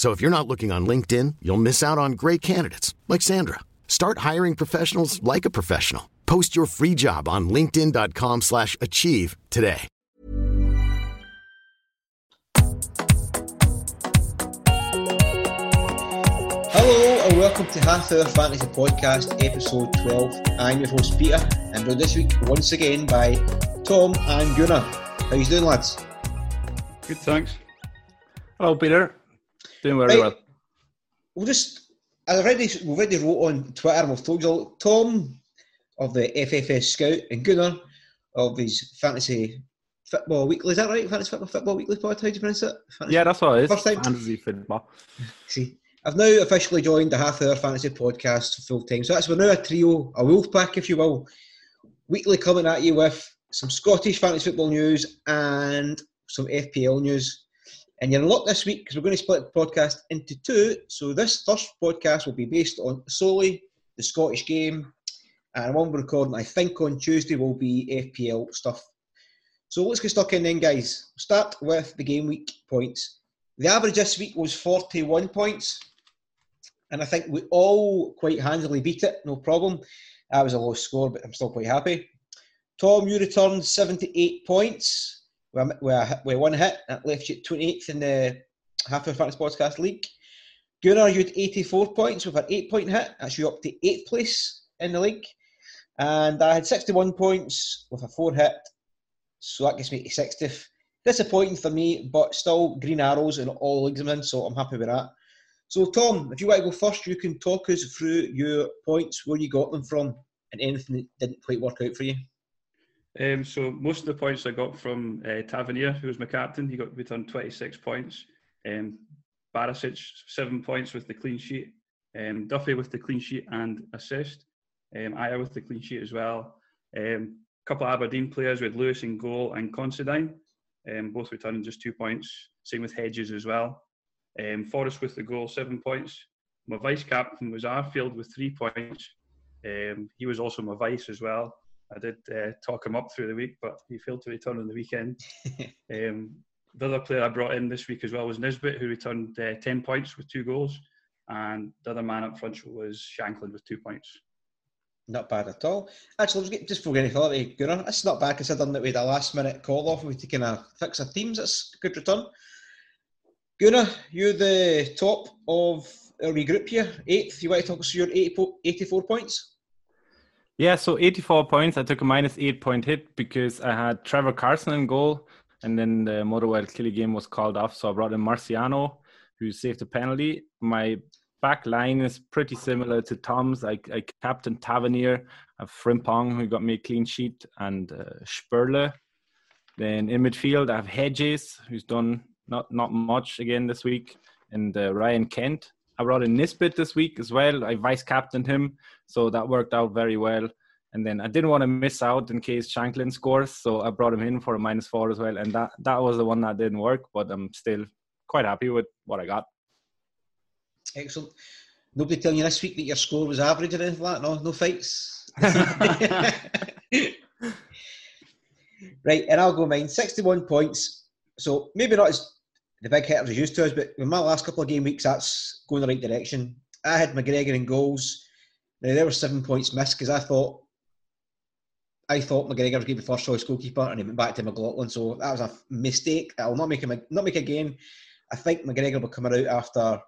So if you're not looking on LinkedIn, you'll miss out on great candidates like Sandra. Start hiring professionals like a professional. Post your free job on linkedin.com/achieve slash achieve today. Hello and welcome to Half Hour Fantasy Podcast, episode 12. I'm your host Peter, and we're this week once again by Tom and Gunnar. How you doing, lads? Good, thanks. Hello, Peter. Doing very Right. well. We'll just, I already, we already wrote on Twitter we've told you, Tom of the FFS Scout and Gunnar of his Fantasy Football Weekly. Is that right? Fantasy Football, Football Weekly pod? How do you pronounce it? Fantasy Yeah, that's what it is. First time- Fantasy football. See, I've now officially joined the Half Hour Fantasy Podcast full time. So that's we're now a trio, a wolf pack, if you will. Weekly coming at you with some Scottish fantasy football news and some FPL news. And you're in luck this week because we're going to split the podcast into two. So this first podcast will be based on solely the Scottish game, and one we're recording, I think, on Tuesday will be FPL stuff. So let's get stuck in then, guys. Start with the game week points. The average this week was 41 points, and I think we all quite handily beat it, no problem. That was a low score, but I'm still quite happy. Tom, you returned 78 points a- with one hit. That left you at 28th in the Half Hour Fantasy Podcast League. Gunnar, you had 84 points with an 8 point hit. That's you up to 8th place in the league. And I had 61 points with a 4 hit. So that gets me to 60th. Disappointing for me, but still green arrows in all leagues I'm in, so I'm happy with that. So, Tom, if you want to go first, you can talk us through your points, where you got them from, and anything that didn't quite work out for you. Um, so most of the points I got from uh, Tavernier, who was my captain. He got returned 26 points. Um, Barisic, seven points with the clean sheet. Um, Duffy with the clean sheet and assist. Um, Ajer with the clean sheet as well. Um, couple of Aberdeen players with Lewis in goal and Considine, um, both returning just two points. Same with Hedges as well. Um, Forrest with the goal, seven points. My vice captain was Arfield with three points. Um, he was also my vice as well. I did uh, talk him up through the week, but he failed to return on the weekend. um, the other player I brought in this week as well was Nisbet, who returned uh, 10 points with two goals. And the other man up front was Shankland with two points. Not bad at all. Actually, get, just for any further, Gunnar, that's not bad considering that we had a last minute call off and we kind of fix of teams. That's a good return. Gunnar, you're the top of our group here, eighth. You want to talk us through your 84 points? Yeah, so 84 points. I took a minus eight point hit because I had Trevor Carson in goal, and then the Motherwell Killy game was called off. So I brought in Marciano, who saved a penalty. My back line is pretty similar to Tom's. I, I captain Tavernier, I have Frimpong, who got me a clean sheet, and uh, Sporle. Then in midfield, I have Hedges, who's done not, not much again this week, and uh, Ryan Kent. I brought in Nisbet this week as well. I vice captained him, so that worked out very well. And then I didn't want to miss out in case Shankland scores, so I brought him in for a minus four as well. And that that was the one that didn't work, but I'm still quite happy with what I got. Excellent. Nobody telling you this week that your score was average or anything like that? No, no fights. right, and I'll go mine. 61 points. So maybe not as the big hitters as used to us, but in my last couple of game weeks, that's going the right direction. I had McGregor in goals. Now there were seven points missed because I thought I thought McGregor was going to be first choice goalkeeper, and he went back to McLaughlin. So that was a mistake. I'll not make him not make again. I think McGregor will come out after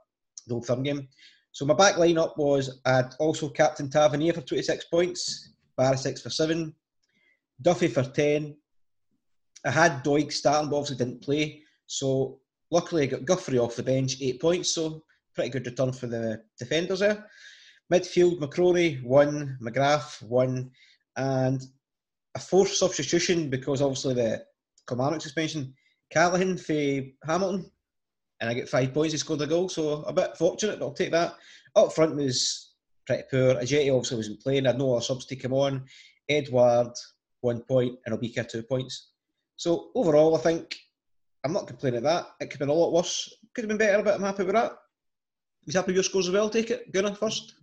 the old third game. So my back lineup was I also captain Tavernier for 26 points, Barisic for seven, Duffy for 10, I had Doig starting, but obviously didn't play. So luckily, I got Guthrie off the bench, eight points. So pretty good return for the defenders there. Midfield, McCrorie, one, McGrath, one, and a fourth substitution because obviously the Kilmarnock suspension. Callaghan for Hamilton, and I get five points. He scored a goal, so a bit fortunate, but I'll take that. Up front was pretty poor. Ajeti obviously wasn't playing. I had no other subs to come on. Edouard, one point, and Obika, two points. So overall, I think I'm not complaining at that. It could have been a lot worse. Could have been better, but I'm happy with that. He's happy with your scores as well. Take it, Gunnar first.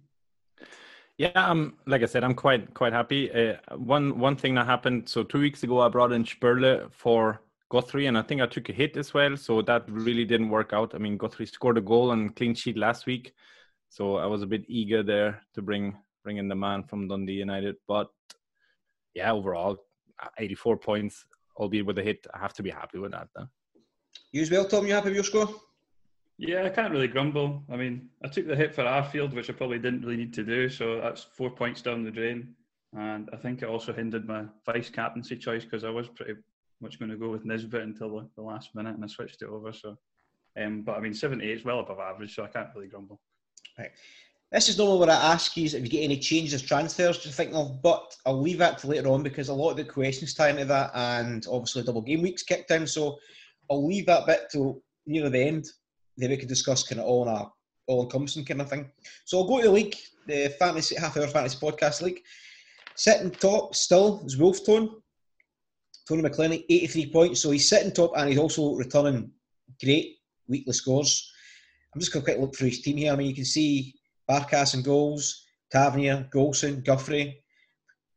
Yeah, um, like I said, I'm quite quite happy. Uh, one one thing that happened. So two weeks ago, I brought in Sporle for Guthrie, and I think I took a hit as well. So that really didn't work out. I mean, Guthrie scored a goal and clean sheet last week, so I was a bit eager there to bring bring in the man from Dundee United. But yeah, overall, 84 points, albeit with a hit. I have to be happy with that. Though. You as well, Tom. You happy with your score? Yeah, I can't really grumble. I mean, I took the hit for Arfield, which I probably didn't really need to do. So that's four points down the drain. And I think it also hindered my vice captaincy choice because I was pretty much going to go with Nisbet until the, the, last minute and I switched it over. So, um, but I mean, 78 is well above average, so I can't really grumble. Right. This is normally what I ask you if you get any changes, transfers to think of, but I'll leave that to later on because a lot of the questions tie into that and obviously double game weeks kicked in. So I'll leave that bit till near the end then we can discuss kind of all in a all encompassing kind of thing. So I'll go to the league, the fantasy half hour fantasy podcast league. Sitting top still is Wolf Tone. Tony McClenny, 83 points. So he's sitting top and he's also returning great weekly scores. I'm just going to quick look through his team here. I mean, you can see Barkas and goals, Tavernier, Goldson, Guthrie,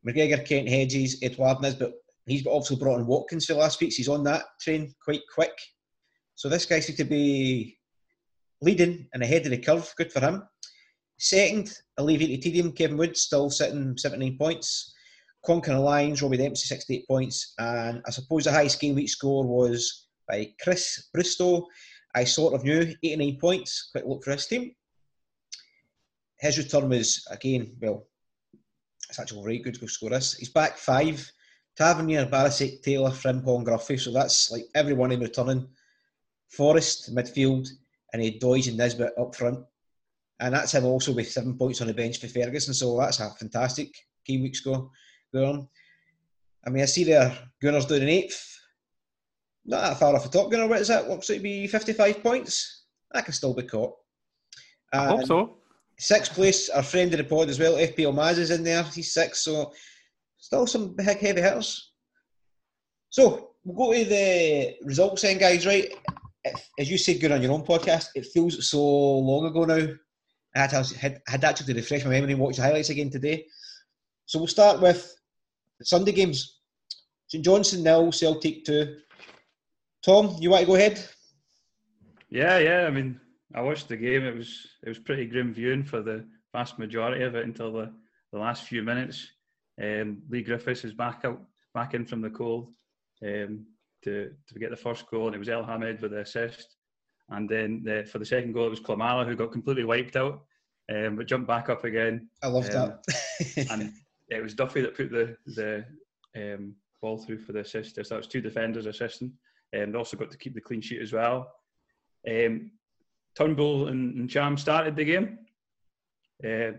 McGregor, Kent Hedges, Edouard but He's also brought in Watkins for last week. He's on that train quite quick. So this guy seems to be leading and ahead of the curve. Good for him. Second, alleviated tedium. Kevin Wood still sitting 79 points. Conquering the Lions, Robbie Dempsey 68 points. And I suppose the highest game week score was by Chris Bristow. I sort of knew 89 points. Quick look for his team. His return was again, well, it's actually very good to score this. He's back five. Tavernier, Barisic, Taylor, Frimpong, Gruffy. So that's like everyone in returning. Forrest, midfield and he had and Nisbet up front. And that's him also with seven points on the bench for Ferguson. So that's a fantastic key week score going on. I mean, I see there Gunnar's doing an eighth. Not that far off the top, Gunnar. What is that? Looks like be 55 points. That can still be caught. I hope so. Sixth place, our friend of the pod as well, FPL Maz is in there. He's six, so still some big heavy hitters. So we'll go to the results then, guys, right? as you said, good on your own podcast, it feels so long ago now. I had, to, had, had actually refresh my memory and watch the highlights again today. So we'll start with the Sunday games. St Johnstone nil, Celtic two. Tom, you want to go ahead? Yeah, yeah. I mean, I watched the game. It was it was pretty grim viewing for the vast majority of it until the, the last few minutes. Um, Leigh Griffiths is back out, back in from the cold. Um, to, to get the first goal, and it was El Hamed with the assist. And then the, for the second goal, it was Klimala who got completely wiped out, um, but jumped back up again. I love um, that. and it was Duffy that put the the um, ball through for the assist. So that was two defenders assisting. And um, they also got to keep the clean sheet as well. Um, Turnbull and, and Cham started the game. Uh,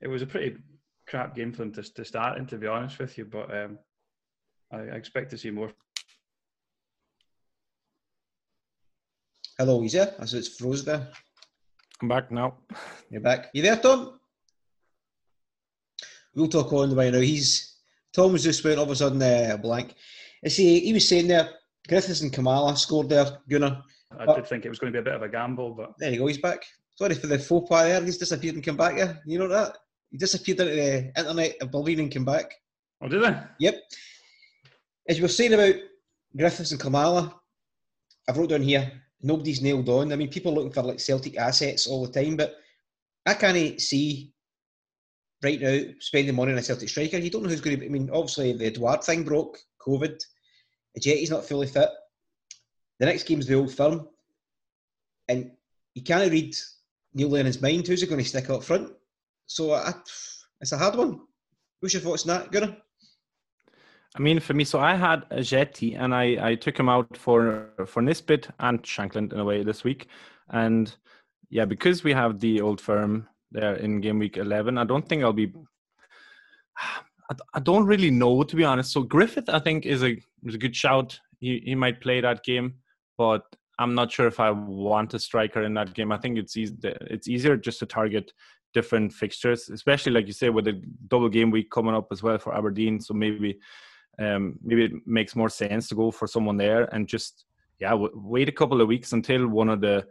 it was a pretty crap game for them to, to start in, to be honest with you. But um, I, I, expect to see more Hello, he's there. As it's froze there. I'm back now. You're back. You there, Tom? We'll talk on the way now. He's Tom was just went all of a sudden uh, blank. I see he was saying there, Griffiths and Klimala scored there, Gunnar. I but, did think it was going to be a bit of a gamble, but there you go, he's back. Sorry for the faux pas there. He's disappeared and come back. Yeah, you know that he disappeared into the internet of Berlin and came back. Oh, did I? Yep. As you were saying about Griffiths and Klimala, I've wrote down here nobody's nailed on. I mean, people are looking for like Celtic assets all the time, but I can't see right now spending money on a Celtic striker. You don't know who's going to be. I mean, obviously the Edouard thing broke, COVID. Ajeti's not fully fit. The next game's the old firm, and you can't read Neil Lennon's mind. Who's he going to stick up front? So I, it's a hard one. What's your thoughts on that, Gunnar? I mean, for me, so I had Ajeti and I, I took him out for for Nisbet and Shankland in a way this week, and yeah, because we have the old firm there in game week eleven, I don't think I'll be. I, don't really know to be honest. So Griffith, I think, is a is a good shout. He he might play that game, but I'm not sure if I want a striker in that game. I think it's easy. It's easier just to target different fixtures, especially like you say with the double game week coming up as well for Aberdeen. So maybe um, maybe it makes more sense to go for someone there and just yeah w- wait a couple of weeks until one of the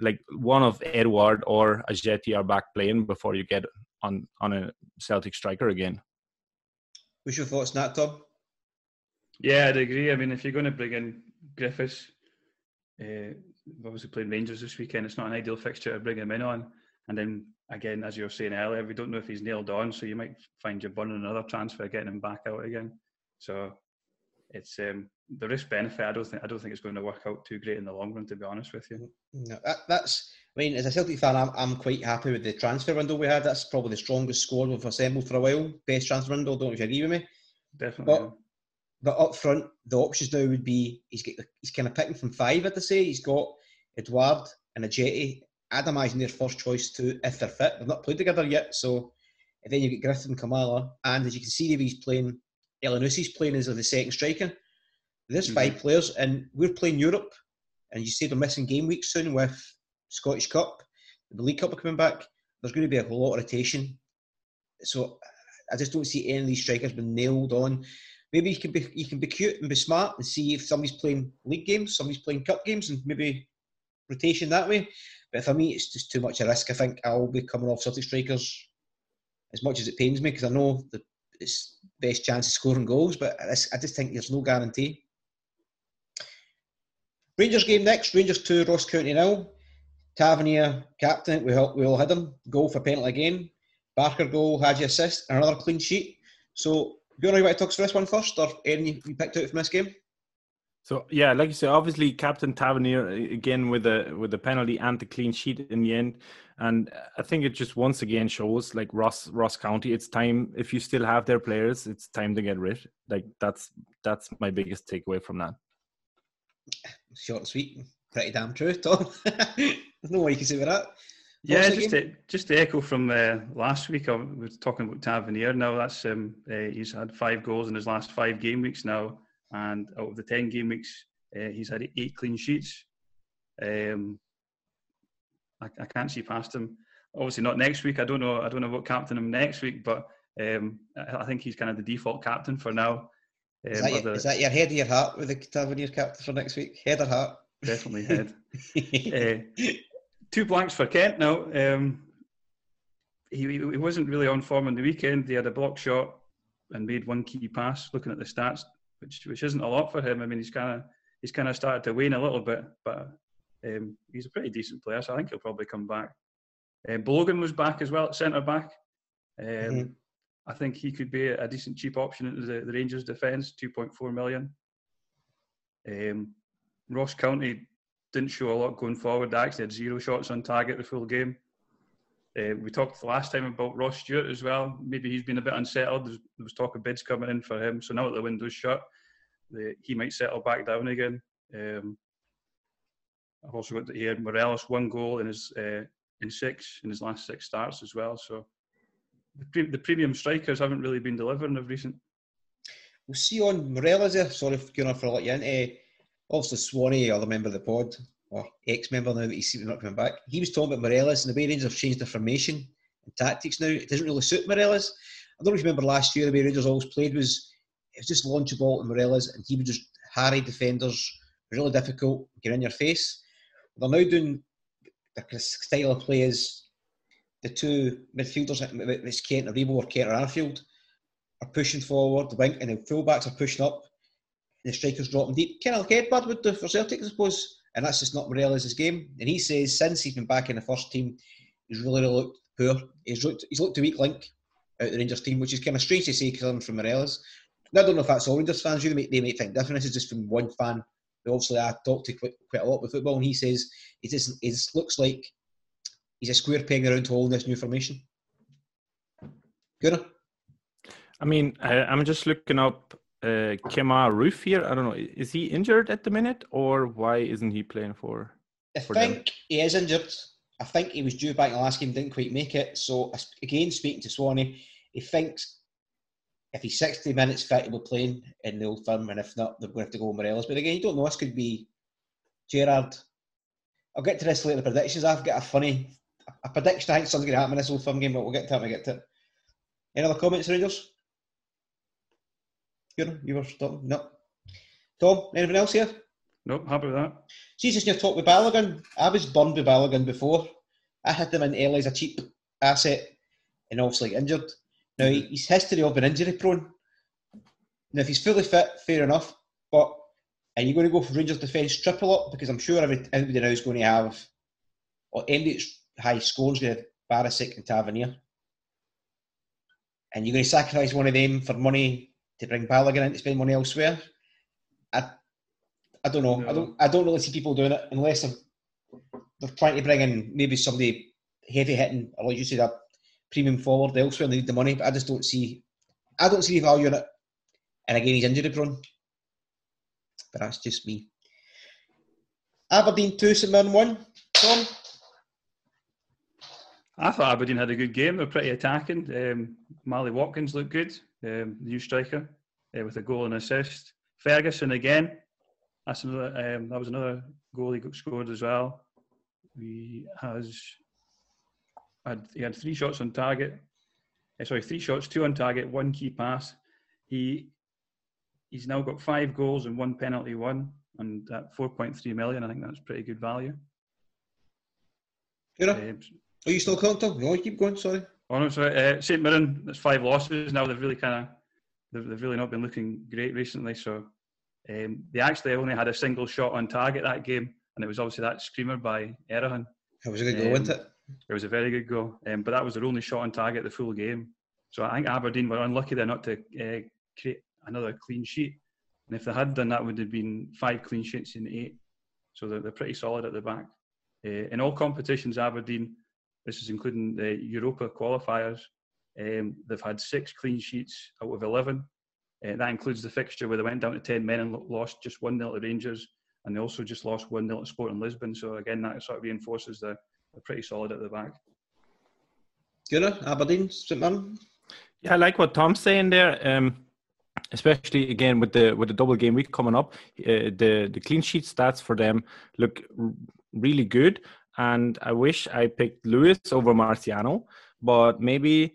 like one of Edouard or Ajeti are back playing before you get on on a Celtic striker again. What's your thoughts, Nat Tom? Yeah, I'd agree. I mean, if you're going to bring in Griffiths, uh, obviously playing Rangers this weekend, it's not an ideal fixture to bring him in on. And then again, as you were saying earlier, we don't know if he's nailed on, so you might find you're burning another transfer getting him back out again. So it's um, the risk benefit. I don't think I don't think it's going to work out too great in the long run, to be honest with you. No, that, that's. I mean, as a Celtic fan, I'm, I'm quite happy with the transfer window we had. That's probably the strongest squad we've assembled for a while. Best transfer window. Don't know if you agree with me. Definitely. But, but up front, the options now would be he's get, he's kind of picking from five. I'd say he's got Edouard and Ajeti I'd imagine their first choice too, if they're fit. They've not played together yet, so and then you get Griffith and Klimala, and as you can see, he's playing. Elyounoussi's playing as the second striker. There's mm-hmm. five players, and we're playing Europe, and you see they're missing game weeks soon with Scottish Cup, the League Cup are coming back. There's going to be a whole lot of rotation, so I just don't see any of these strikers being nailed on. Maybe you can be you can be cute and be smart and see if somebody's playing league games, somebody's playing cup games, and maybe rotation that way. But for me, it's just too much a risk. I think I'll be coming off Celtic strikers as much as it pains me because I know that it's best chance of scoring goals, but I just think there's no guarantee. Rangers game next. Rangers 2, Ross County now. Tavernier, captain, we all, we all had him. Goal for penalty again. Barker goal, Hagi assist, and another clean sheet. So, do you want to talk for this one first, or any you picked out from this game? So yeah, like you said, obviously Captain Tavernier again with the with the penalty and the clean sheet in the end, and I think it just once again shows like Ross Ross County, it's time if you still have their players, it's time to get rid. Like that's that's my biggest takeaway from that. Short and sweet, pretty damn true, Tom. There's no way you can say with that. Yeah, just to, just to echo from uh, last week, I was talking about Tavernier. Now that's um, uh, he's had five goals in his last five game weeks now and out of the 10 game weeks, uh, he's had eight clean sheets. Um, I, I, can't see past him. Obviously, not next week. I don't know. I don't know what captain him next week, but um, I, think he's kind of the default captain for now. Um, is, that your, the, is, that your, head or your heart with the Tavernier captain for next week? Head or heart? Definitely head. uh, two blanks for Kent now. Um, he, he wasn't really on form on the weekend. He had a block shot and made one key pass. Looking at the stats, which which isn't a lot for him. I mean, he's kind of he's kind of started to wane a little bit, but um, he's a pretty decent player, so I think he'll probably come back. Um, Balogun was back as well at centre back. Um, mm-hmm. I think he could be a, decent cheap option into the, the Rangers' defence, two point four million. Um, Ross County didn't show a lot going forward. They actually had zero shots on target the full game. Uh, we talked last time about Ross Stewart as well. Maybe he's been a bit unsettled. There was talk of bids coming in for him. So now that the window's shut, the, he might settle back down again. Um, I've also got here Morelos one goal in his uh, in six in his last six starts as well. So the, pre- the premium strikers haven't really been delivering of recent. We'll see on Morelos there. Sorry on for lot you into. Obviously, Swanee, other member of the pod, or ex-member now that he's not coming back. He was talking about Morelos and the way Rangers have changed their formation and tactics now. It doesn't really suit Morelos. I don't remember last year the way Rangers always played was it was just launch a ball to Morelos and he would just harry defenders. Really difficult, get in your face. They're now doing the style of play is the two midfielders, uh, it's Kent or Rebo or Kent or Arfield, are pushing forward, the wing and the fullbacks are pushing up, and the strikers dropping deep. Kind of like Edouard would do for Celtic, I suppose and that's just not Morelos' game. And he says since he's been back in the first team, he's really, really looked poor. He's looked he's looked a weak link out the Rangers team, which is kind of strange to say coming from Morelos. I don't know if that's all Rangers fans. You may, they may think different. This is just from one fan. Who obviously, I talk to quite, quite a lot with football, and he says he just looks like he's a square peg around to all this new formation. Good. I mean, I, I'm just looking up uh, Kemar Roofe here. I don't know. Is he injured at the minute, or why isn't he playing for? I for think them. he is injured. I think he was due back in the last game, didn't quite make it. So again, speaking to Swanee, he thinks if he's 60 minutes fit, he'll be playing in the old firm, and if not, they're going to have to go Morelos. But again, you don't know. This could be Gerrard. I'll get to this later. The predictions. I've got a funny a prediction. I think something's going to happen in this old firm game, but we'll get to it. when we get to it. Any other comments, Rangers? You were talking. No. Tom, anything else here? Nope, happy with that. Jesus, you're talking with Balogun. I was burned with Balogun before. I had him in early as a cheap asset and obviously injured. Now, his history of being injury prone. Now, if he's fully fit, fair enough. But are you going to go for Rangers defence triple up? Because I'm sure everybody now is going to have, or anybody that's high scores going to have Barisic and Tavernier. And you're going to sacrifice one of them for money to bring Balogun in to spend money elsewhere. I, I don't know. I don't. I don't really see people doing it unless they're, they're trying to bring in maybe somebody heavy hitting, or like you said, a premium forward elsewhere. and They need the money, but I just don't see. I don't see the value in it. And again, he's injury prone. But that's just me. Aberdeen two, St Mirren one. Tom, I thought Aberdeen had a good game. They're pretty attacking. Um, Mally Watkins looked good, um, the new striker, uh, with a goal and assist. Ferguson again. That's another. Um, that was another goal he got scored as well. He has had he had three shots on target. Uh, sorry, three shots, two on target, one key pass. He he's now got five goals and one penalty won, and at 4.3 million, I think that's pretty good value. you know, Um, are you still counting? No, I keep going. Sorry. Uh, St Mirren, that's five losses now. They've really kind of, they've, they've really not been looking great recently. So um, they actually only had a single shot on target that game, and it was obviously that screamer by Erhahon. That was a good goal, Um, wasn't it? It was a very good goal, um, but that was their only shot on target the full game. So I think Aberdeen were unlucky there not to uh, create another clean sheet. And if they had done that, would have been five clean sheets in eight. So they're, they're pretty solid at the back. Uh, in all competitions, Aberdeen, this is including the Europa qualifiers, um, they've had six clean sheets out of 11. Uh, that includes the fixture where they went down to 10 men and lost just 1 0 to Rangers. And they also just lost 1 0 to Sporting Lisbon. So again, that sort of reinforces the, they're pretty solid at the back. Gunnar, Aberdeen, St Mirren. Yeah, I like what Tom's saying there. Um, especially again with the with the double game week coming up, uh, the the clean sheet stats for them look r- really good. And I wish I picked Lewis over Marciano, but maybe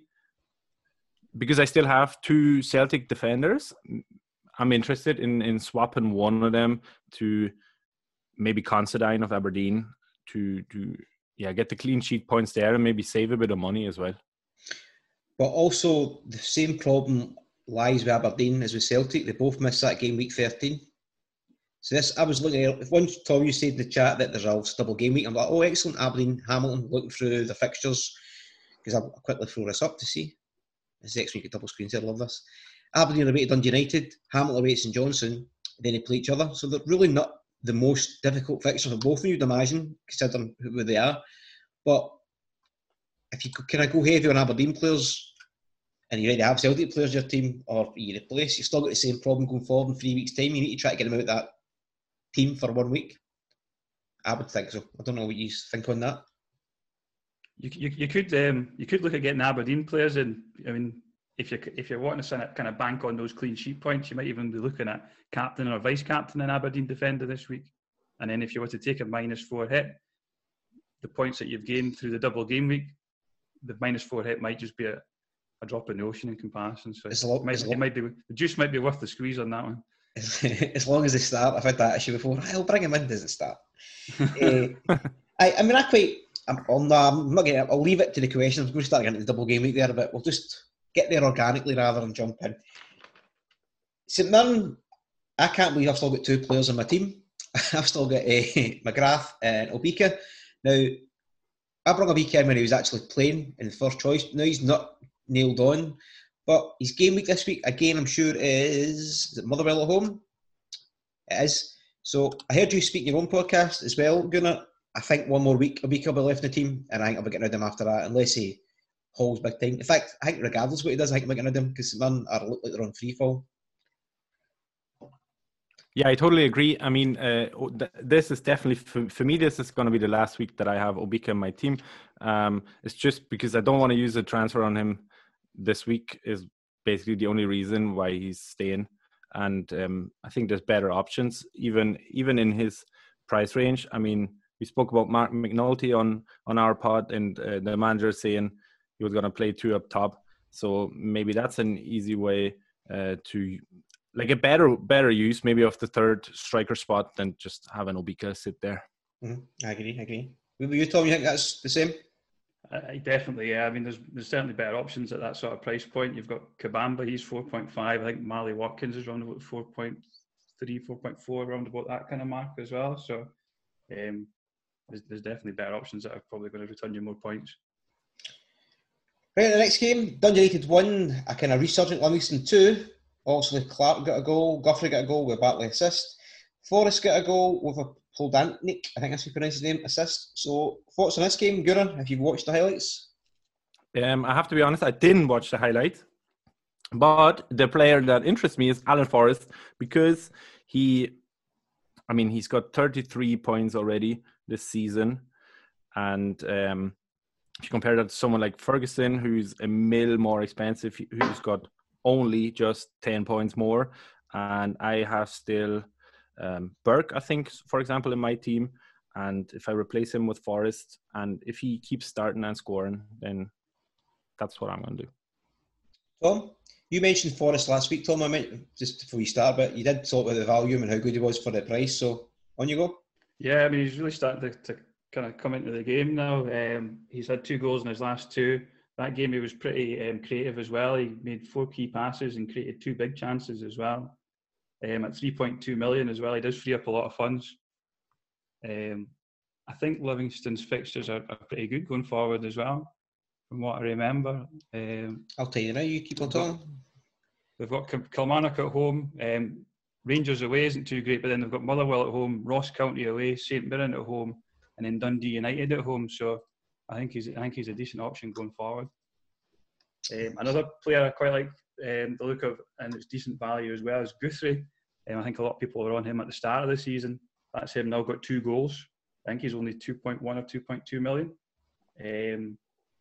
because I still have two Celtic defenders, I'm interested in in swapping one of them to maybe Considine of Aberdeen to to yeah get the clean sheet points there and maybe save a bit of money as well. But also, the same problem lies with Aberdeen as with Celtic. They both missed that game week 13. So this, I was looking at, once Tom, you said in the chat that there's a double game week, I'm like, oh, excellent, Aberdeen, Hamilton, looking through the fixtures, because I'll quickly throw this up to see. This next week at double screens, I love this. Aberdeen away to Dundee United, Hamilton away to St Johnstone, then they play each other. So they're really not the most difficult fixtures for both of you, you'd imagine, considering who they are. But if you can I go heavy on Aberdeen players and you already have Celtic players in your team or you replace, you've still got the same problem going forward in three weeks' time. You need to try to get them out that team for one week. I would think so. I don't know what you think on that. You, you, you could um, you could look at getting Aberdeen players in. I mean, if you if you're wanting to kind of- kind of bank on those clean sheet points, you might even be looking at captain or vice captain in Aberdeen defender this week. And then if you were to take a minus four hit, the points that you've gained through the double game week, the minus four hit might just be a, a drop in the ocean in comparison. So It's a lot- it might, it might be the juice might be worth the squeeze on that one. as long as they start, I've had that issue before. I'll bring him in. Does it start? Eh, I, I mean, I quite. I'm, oh, no, I'm not getting. I'll leave it to the questions. I'm going to start getting the double game week there, but we'll just get there organically rather than jump in. St Mirren, I can't believe I've still got two players on my team. I've still got uh, McGrath and Obika. Now, I brought Obika in when he was actually playing in the first choice. Now he's not nailed on, but his game week this week again. I'm sure is, is Motherwell at home. It is. So I heard you speak in your own podcast as well, Gunnar. I think one more week, a week I'll be left in the team, and I think I'll be getting rid of him after that, unless he holds big time. In fact, I think regardless what he does, I think we're going to him because none are look like they're on free fall. Yeah, I totally agree. I mean, uh, this is definitely for, for, me. This is going to be the last week that I have Obika in my team. Um, it's just because I don't want to use a transfer on him this week. Is basically the only reason why he's staying. And um, I think there's better options, even even in his price range. I mean, we spoke about Marc McNulty on on our pod, and uh, the manager saying he was going to play two up top. So maybe that's an easy way uh, to like a better better use maybe of the third striker spot than just have an Obika sit there. Mm-hmm. I agree. I agree. You, Tom? You think that's the same? Uh, definitely, yeah. I mean, there's there's certainly better options at that sort of price point. You've got Kabamba, he's 4.5. I think Marley Watkins is around about 4.3, 4.4, around about that kind of mark as well. So um, there's, there's definitely better options that are probably going to return you more points. Right, the next game, Dundee United won, a kind of resurgent Livingston 2. Obviously, Clark got a goal, Guthrie got a goal with a Bartley assist. Forrest got a goal with a Poplatnik, I think that's how you pronounce his name, assist. So, thoughts on this game, Gunnar, if you've watched the highlights? Um, I have to be honest, I didn't watch the highlights. But the player that interests me is Alan Forrest because he, I mean, he's got 33 points already this season. And um, if you compare that to someone like Ferguson, who's a mil more expensive, who's got only just 10 points more. And I have still um, Burke, I think, for example, in my team. And if I replace him with Forrest, and if he keeps starting and scoring, then that's what I'm going to do. Tom, you mentioned Forrest last week, Tom. I meant just before you start, but you did talk about the volume and how good he was for the price. So on you go. Yeah, I mean, he's really starting to, to kind of come into the game now. Um, he's had two goals in his last two. That game he was pretty um, creative as well. He made four key passes and created two big chances as well. Um, at 3.2 million as well, he does free up a lot of funds. Um, I think Livingston's fixtures are, are, pretty good going forward as well, from what I remember. Um, I'll tell you now. You keep on talking. They've got Kilmarnock at home. Um, Rangers away isn't too great, but then they've got Motherwell at home, Ross County away, St Mirren at home, and then Dundee United at home. So I think he's I think he's a decent option going forward. Um, another player I quite like um, the look of and it's decent value as well as Guthrie. Um, I think a lot of people were on him at the start of the season. That's him now got two goals. I think he's only 2.1 or 2.2 million. Um,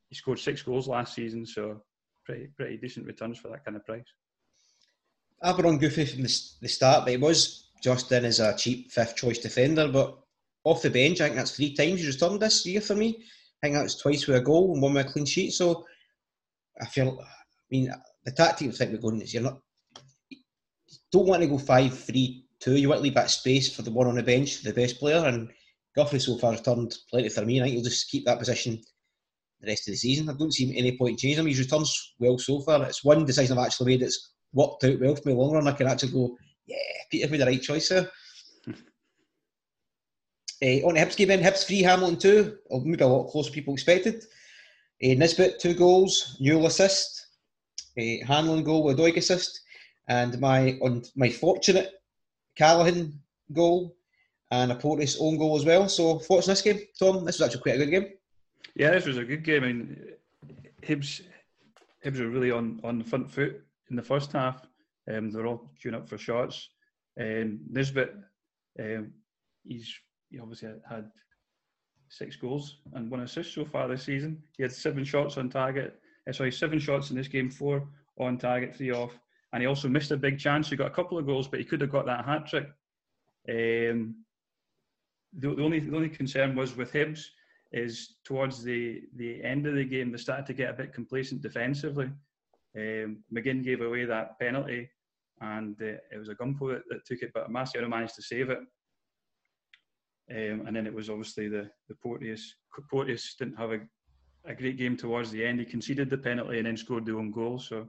he scored six goals last season, so pretty pretty decent returns for that kind of price. I've been on Guthrie from the, the start, but he was just in as a cheap fifth choice defender. But off the bench, I think that's three times he's returned this year for me. I think that's twice with a goal and one with a clean sheet. So I feel, I mean, the tactic I think we're going is you're not, you don't want to go 5 3 2. You want to leave that space for the one on the bench, the best player. And Guthrie so far has turned plenty for me. I think he'll just keep that position the rest of the season. I don't see any point changing him. He's returns well so far. It's one decision I've actually made that's worked out well for me long run. I can actually go, yeah, Peter made the right choice there. Uh, on the Hibs game then, Hibs 3, Hamilton 2, or maybe a lot closer people expected. Uh, Nisbet, two goals, Newell assist, uh, Hanlon goal with a Doig assist, and my on my fortunate Callaghan goal and a Porteous own goal as well. So, thoughts on this game, Tom? This was actually quite a good game. Yeah, this was a good game. I mean, Hibs, Hibs were really on, on the front foot in the first half. Um, they were all queuing up for shots. Um, Nisbet, um, he's he obviously had six goals and one assist so far this season. He had seven shots on target. Uh, sorry, seven shots in this game, four on target, three off. And he also missed a big chance. He got a couple of goals, but he could have got that hat trick. Um, the, the, only the only concern was with Hibs is towards the the end of the game they started to get a bit complacent defensively. Um, McGinn gave away that penalty, and uh, it was a Gumpo that, that took it, but Marciano managed to save it. Um, and then it was obviously the the Porteous. Porteous didn't have a, a great game towards the end. He conceded the penalty and then scored the own goal. So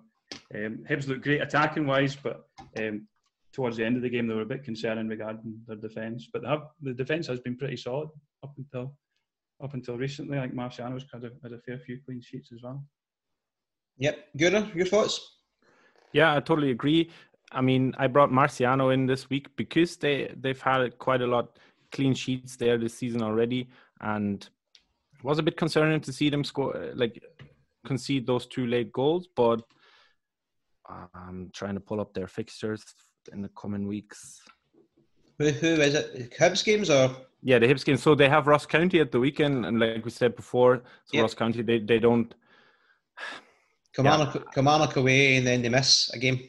um, Hibs looked great attacking wise, but um, towards the end of the game they were a bit concerning regarding their defence. But have, the defence has been pretty solid up until up until recently. I think Marciano's had a, had a fair few clean sheets as well. Yep, Gunnar, your thoughts? Yeah, I totally agree. I mean, I brought Marciano in this week because they they've had quite a lot clean sheets there this season already, and it was a bit concerning to see them score uh, like concede those two late goals, but I'm trying to pull up their fixtures in the coming weeks. Who, who is it? Hibs games or? Yeah, the Hibs games. So they have Ross County at the weekend, and like we said before, so Yep. Ross County they, they don't. come Kilmarnock, Kilmarnock away and then they miss a game.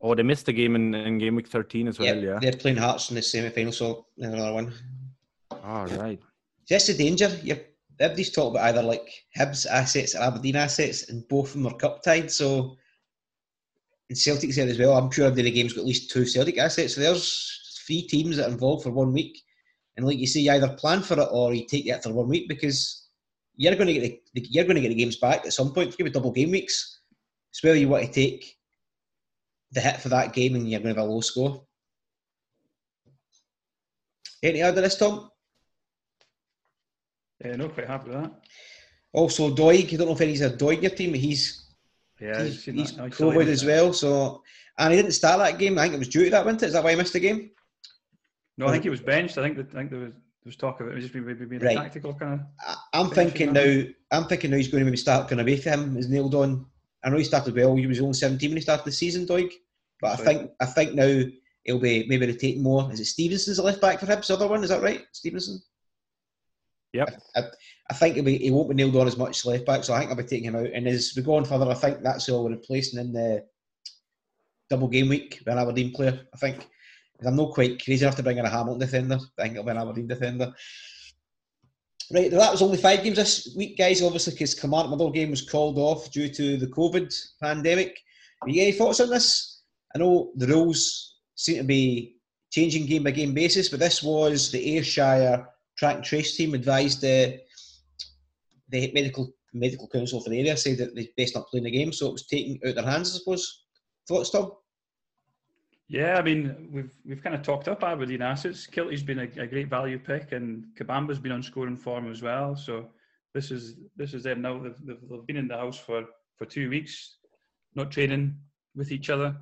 Oh, they missed a game in, in game week 13 as well. Yep, Yeah. They're playing Hearts in the semi final, so another one. All right. That's the danger. You're, everybody's talking about either like Hibs assets or Aberdeen assets, and both of them are cup tied. So, and Celtic's there as well. I'm sure every game's got at least two Celtic assets. So there's three teams that are involved for one week. And like you say, you either plan for it or you take it for one week because you're going to get the, you're going to get the games back at some point. If you have double game weeks, it's whether you want to take the hit for that game and you're going to have a low score. Any other this, Tom? Yeah, no, quite happy with that. Also, Doig, I don't know if he's a Doig in your team, but he's Yeah, he's, he's saw COVID him. as well. So, and he didn't start that game. I think it was due to that, it? Is that why he missed the game? No, I think he was benched. I think that, I think there was there was talk of it It was just maybe being Right. a tactical kind of. I'm thinking now. I'm thinking now he's going to maybe start going away for him. Is nailed on. I know he started well. He was only 17 when he started the season, Doig. But I think I think now he'll be maybe rotating more. Is it Stevenson's the left back for Hibs? The other one is that right? Stevenson. Yep. I, I think he'll be, he won't be nailed on as much left back, so I think I'll be taking him out. And as we go on further, I think that's all we're replacing in the double game week with an Aberdeen player. I think. I'm not quite crazy enough to bring in a Hamilton defender. I think it'll be an Aberdeen defender. Right, that was only five games this week, guys. Obviously, because Kilmarnock Motherwell game was called off due to the COVID pandemic. Have you any thoughts on this? I know the rules seem to be changing game by game basis, but this was the Ayrshire track and trace team advised the the medical medical council for the area said that they best not playing the game, so it was taken out their hands, I suppose. Thoughts, Tom? Yeah, I mean we've we've kind of talked up Aberdeen assets. Kiltie's been a, a great value pick, and Kabamba's been on scoring form as well. So this is this is them now. They've, they've, they've been in the house for for two weeks, not training with each other.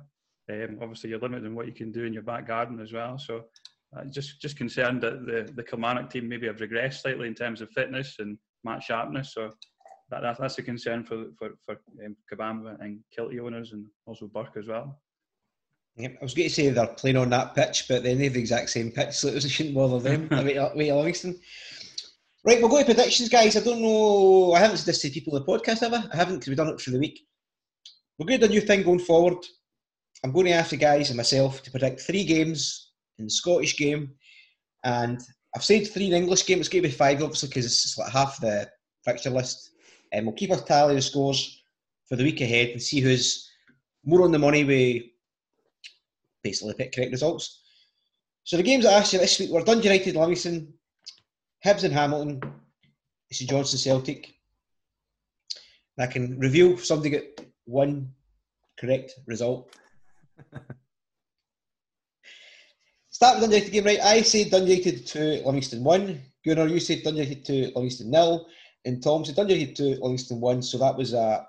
Um, obviously, you're limited in what you can do in your back garden as well. So uh, just just concerned that the the Kilmarnock team maybe have regressed slightly in terms of fitness and match sharpness. So that, that that's a concern for for for um, Kabamba and Kiltie owners, and also Burke as well. Yep, I was going to say they're playing on that pitch, but then they have the exact same pitch, so it shouldn't bother them. wait, wait, Livingston. Right, we'll go to predictions, guys. I don't know. I haven't said this to people in the podcast ever. I haven't because we've done it for the week. We're going to do a new thing going forward. I'm going to ask the guys and myself to predict three games in the Scottish game, and I've said three in the English game. It's going to be five, obviously, because it's like half the fixture list. And we'll keep a tally of scores for the week ahead and see who's more on the money with basically pick correct results. So the games I asked you this week were Dundee United, Livingston, Hibs and Hamilton, St Johnstone Celtic. And I can reveal somebody got one correct result. Start with Dundee United game, right? I said Dundee United 2, Livingston 1. Gunnar, you said Dundee United 2, Livingston nil. And Tom said Dundee United 2, Livingston 1. So that was a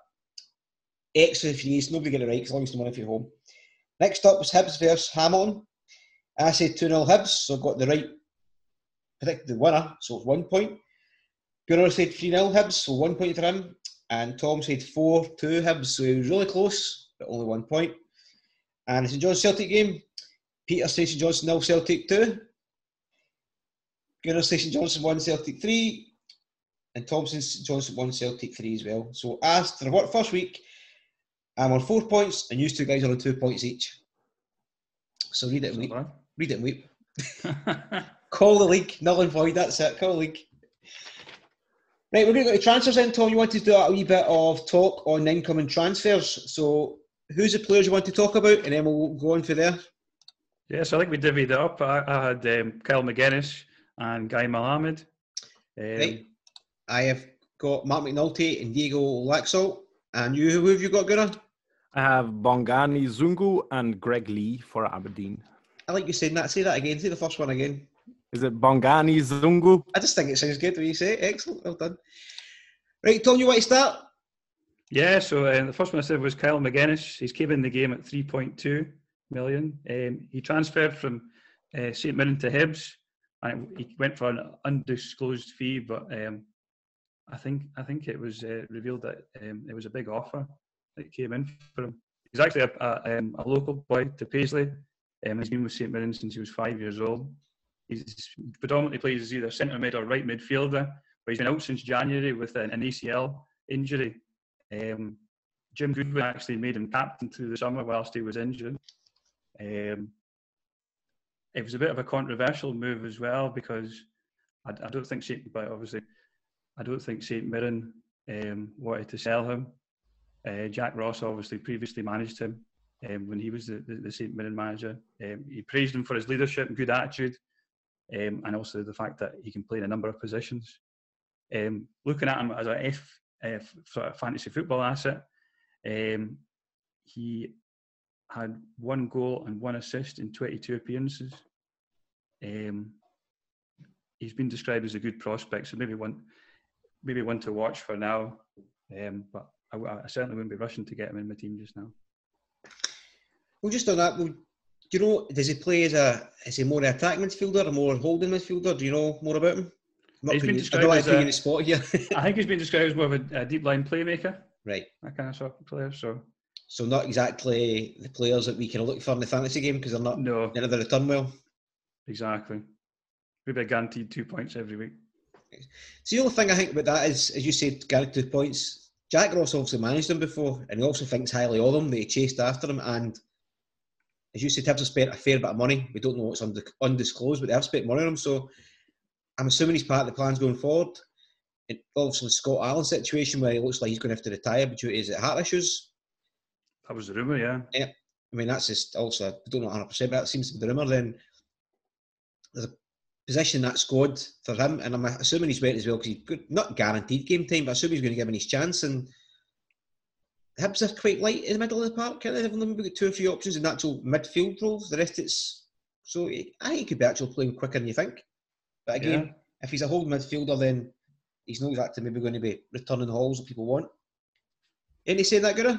extra need. Nobody get it right because Livingston won if you're home. Next up was Hibs versus Hamilton. I said 2 0 Hibs, so got the right, predicted the winner, so it's one point. Gunnar said 3 0 Hibs, so one point for him. And Tom said 4 2 Hibs, so he was really close, but only one point. And the St John's Celtic game, Peter said St Johnstone 0 Celtic 2. Gunnar said St Johnstone 1 Celtic 3. And Thompson Johnson 1 Celtic 3 as well. So as for what first week, I'm on four points, and you two guys are on two points each. So read it and weep. Read it and weep. Call the league, null and void. That's it. Call the league. Right, we're going to go to transfers then, Tom. You wanted to do a wee bit of talk on incoming transfers. So, who's the players you want to talk about, and then we'll go on from there. Yeah, so I think we divvied it up. I, I had um, Kyle Magennis and Guy Mohammed. Um, Right. I have got Marc McNulty and Diego Laxalt. And you, who have you got, Gunnar? I have Bongani Zungu and Greg Leigh for Aberdeen. I like you saying that. Say that again. Say the first one again. Is it Bongani Zungu? I just think it sounds good when you say it. Excellent. Well done. Right, Tom, you want to start? Yeah, so uh, the first one I said was Kyle Magennis. He's came in the game at 3.2 million. Um, he transferred from uh, St Mirren to Hibs, and he went for an undisclosed fee, but um, I think I think it was uh, revealed that um, it was a big offer that came in for him. He's actually a, a, um, a local boy to Paisley. Um, he's been with St Mirren since he was five years old. He's predominantly plays as either centre mid or right midfielder, but he's been out since January with an, an ACL injury. Um, Jim Goodwin actually made him captain through the summer whilst he was injured. Um, it was a bit of a controversial move as well because I, I don't think St. But obviously, I don't think St Mirren um, wanted to sell him. Uh, Jack Ross obviously previously managed him um, when he was the, the, the St Mirren manager. Um, he praised him for his leadership and good attitude, um, and also the fact that he can play in a number of positions. Um, looking at him as a F, F sort of fantasy football asset, um, he had one goal and one assist in 22 appearances. Um, he's been described as a good prospect, so maybe one, maybe one to watch for now. Um, but I, I, certainly wouldn't be rushing to get him in my team just now. Well, just on that, well, do you know? Does he play as a is he more an attack midfielder or more holding midfielder? Do you know more about him? He's been described as a, spot here. I think he's been described as more of a, a deep line playmaker. Right. That kind of sort of player. So. So not exactly the players that we can look for in the fantasy game because they're not. No. None of the return well. Exactly. Maybe a guaranteed two points every week. So the only thing I think about that is, as you said, guaranteed two points. Jack Ross obviously managed them before, and he also thinks highly of them. That he chased after them, and as you said, Hibs have spent a fair bit of money. We don't know what's undisclosed, but they have spent money on him. So I'm assuming he's part of the plans going forward. And obviously, Scott Allan's situation where he looks like he's going to have to retire due to his heart issues. That was the rumour, yeah. Yeah. I mean, that's just also, I don't know 100%, but that seems to be the rumour. Then there's a position that squad for him, and I'm assuming he's waiting as well because he's good, not guaranteed game time, but I assume he's going to give him his chance. And Hibs are quite light in the middle of the park. Can't they? They've only got two or three options in actual midfield roles. The rest it's so I think he could be actually playing quicker than you think. But again, yeah. if he's a whole midfielder, then he's not exactly maybe going to be returning hauls that people want. Any say that, Guru?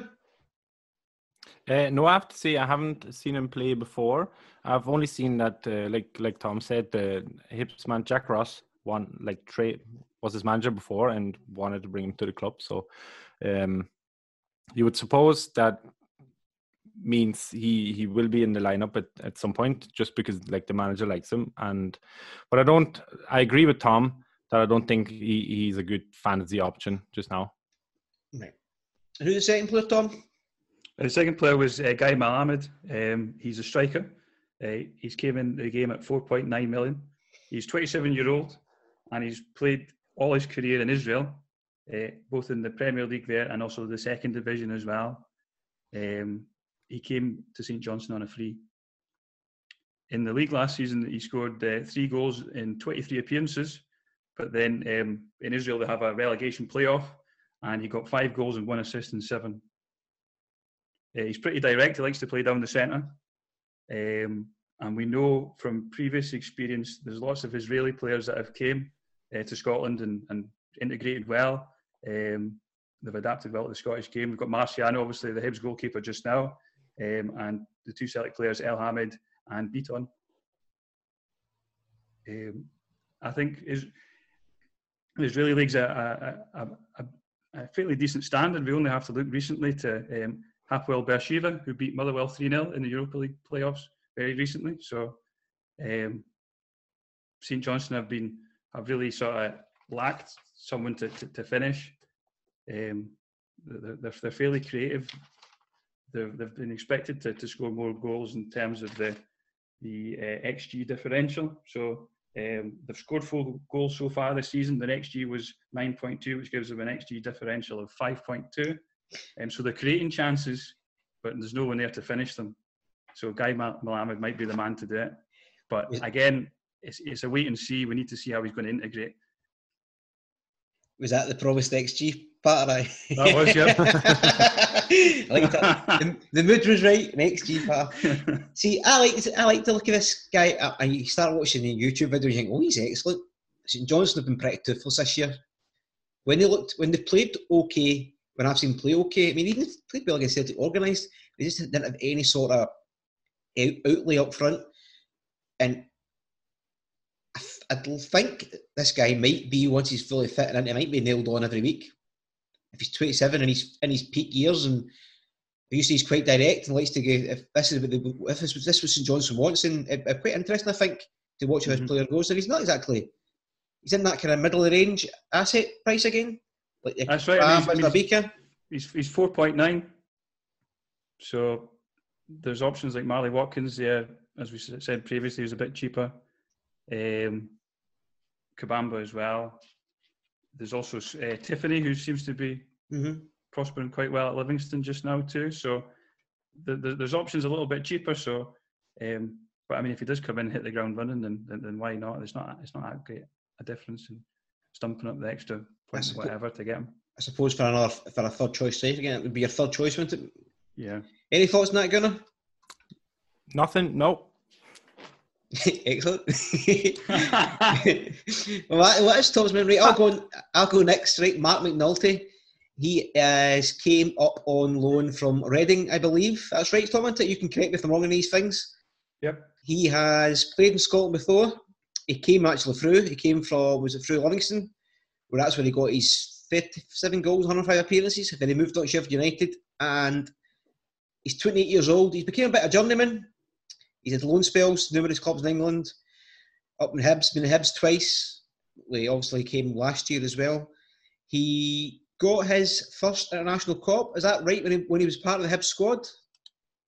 Uh, no, I have to say I haven't seen him play before. I've only seen that, uh, like like Tom said, the Hibs man Jack Ross one like trade was his manager before and wanted to bring him to the club. So um, you would suppose that means he he will be in the lineup at, at some point just because like the manager likes him and but I don't I agree with Tom that I don't think he, he's a good fantasy option just now. Right. Who's the second player, Tom? The second player was uh, Guy Melamed. Um, he's a striker. Uh, he's came in the game at 4.9 million. He's 27 year old, and he's played all his career in Israel, uh, both in the Premier League there and also the second division as well. Um, he came to St Johnstone on a free. In the league last season, he scored uh, three goals in 23 appearances, but then um, in Israel they have a relegation playoff, and he got five goals and one assist in seven uh, he's pretty direct. He likes to play down the centre. Um, and we know from previous experience, there's lots of Israeli players that have came uh, to Scotland and, and integrated well. Um, they've adapted well to the Scottish game. We've got Marciano, obviously the Hibs goalkeeper just now, um, and the two Celtic players, Elhamed and Bitton. Um, I think is Israeli league's a, a, a, a, fairly decent standard. We only have to look recently to um, Hapoel Beersheva, who beat Motherwell 3 0 in the Europa League playoffs very recently. So um, St Johnstone have been have really sort of lacked someone to, to, to finish. Um, they're, they're, they're, fairly creative. They've, they've been expected to, to score more goals in terms of the the uh, XG differential. So um, they've scored four goals so far this season. Their XG was 9.2, which gives them an XG differential of 5.2. Um, so they're creating chances, but there's no one there to finish them. So Guy Melamed might be the man to do it. But again, it's, it's a wait and see. We need to see how he's going to integrate. Was that the promised XG part? I that was yeah. like the, the, mood was right. An XG part. see, I like to, I like to look at this guy. Uh, and you start watching the YouTube video, you think, oh, he's excellent. St Johnstone have been pretty toothless this year. When they looked, when they played okay when I've seen play okay. I mean, even if played well against Celtic organised, they just didn't have any sort of outlay up front. And I think this guy might be once he's fully fit and he might be nailed on every week. If he's 27 and he's in his peak years and usually he's quite direct and likes to go. If this is the, if this was this was St Johnstone wants, and it, it, quite interesting, I think, to watch how mm-hmm. his player goes. So he's not exactly. He's in that kind of middle of the range asset price again. Like That's right. I mean, he's, he's, he's four point nine. So there's options like Marley Watkins. Yeah, as we said previously, was a bit cheaper. Um, Kabamba as well. There's also uh, Tiffoney, who seems to be mm-hmm. prospering quite well at Livingston just now too. So the, the, there's options a little bit cheaper. So, um, but I mean, if he does come in and hit the ground running, then, then, then why not? It's not it's not that great a difference in stumping up the extra points, whatever, to get him. I suppose for another for a third choice save again, it would be your third choice, wouldn't it? Yeah. Any thoughts on that, Gunnar? Nothing. No. Excellent. well, what is Tom's memory? I'll go. I'll go next. Right, Marc McNulty. He uh, is came up on loan from Reading, I believe. That's right, Tom. You can correct me if I'm wrong on these things. Yep. He has played in Scotland before. He came actually through. He came from was it through Livingston, where that's when he got his 37 goals, 105 appearances. Then he moved on to Sheffield United, and he's 28 years old. He's became a bit of a journeyman He's had loan spells, numerous clubs in England. Up in Hibs, been in Hibs twice. He obviously came last year as well. He got his first international cop. Is that right? When he, when he was part of the Hibs squad?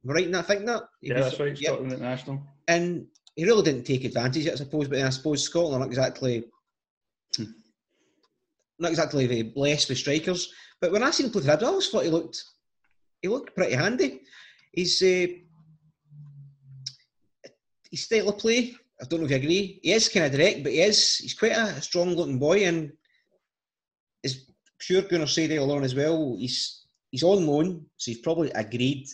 Am I right in that thinking that? He yeah, was, that's right. Scotland yep. international. And he really didn't take advantage, I suppose. But I suppose Scotland are not exactly. Not exactly the blessed with strikers. But when I seen him play for Hibs, I always thought he looked he looked pretty handy. He's uh, his style of play, I don't know if you agree. He is kind of direct, but he is he's quite a strong looking boy, and is sure to say they alone as well. He's he's on loan, so he's probably agreed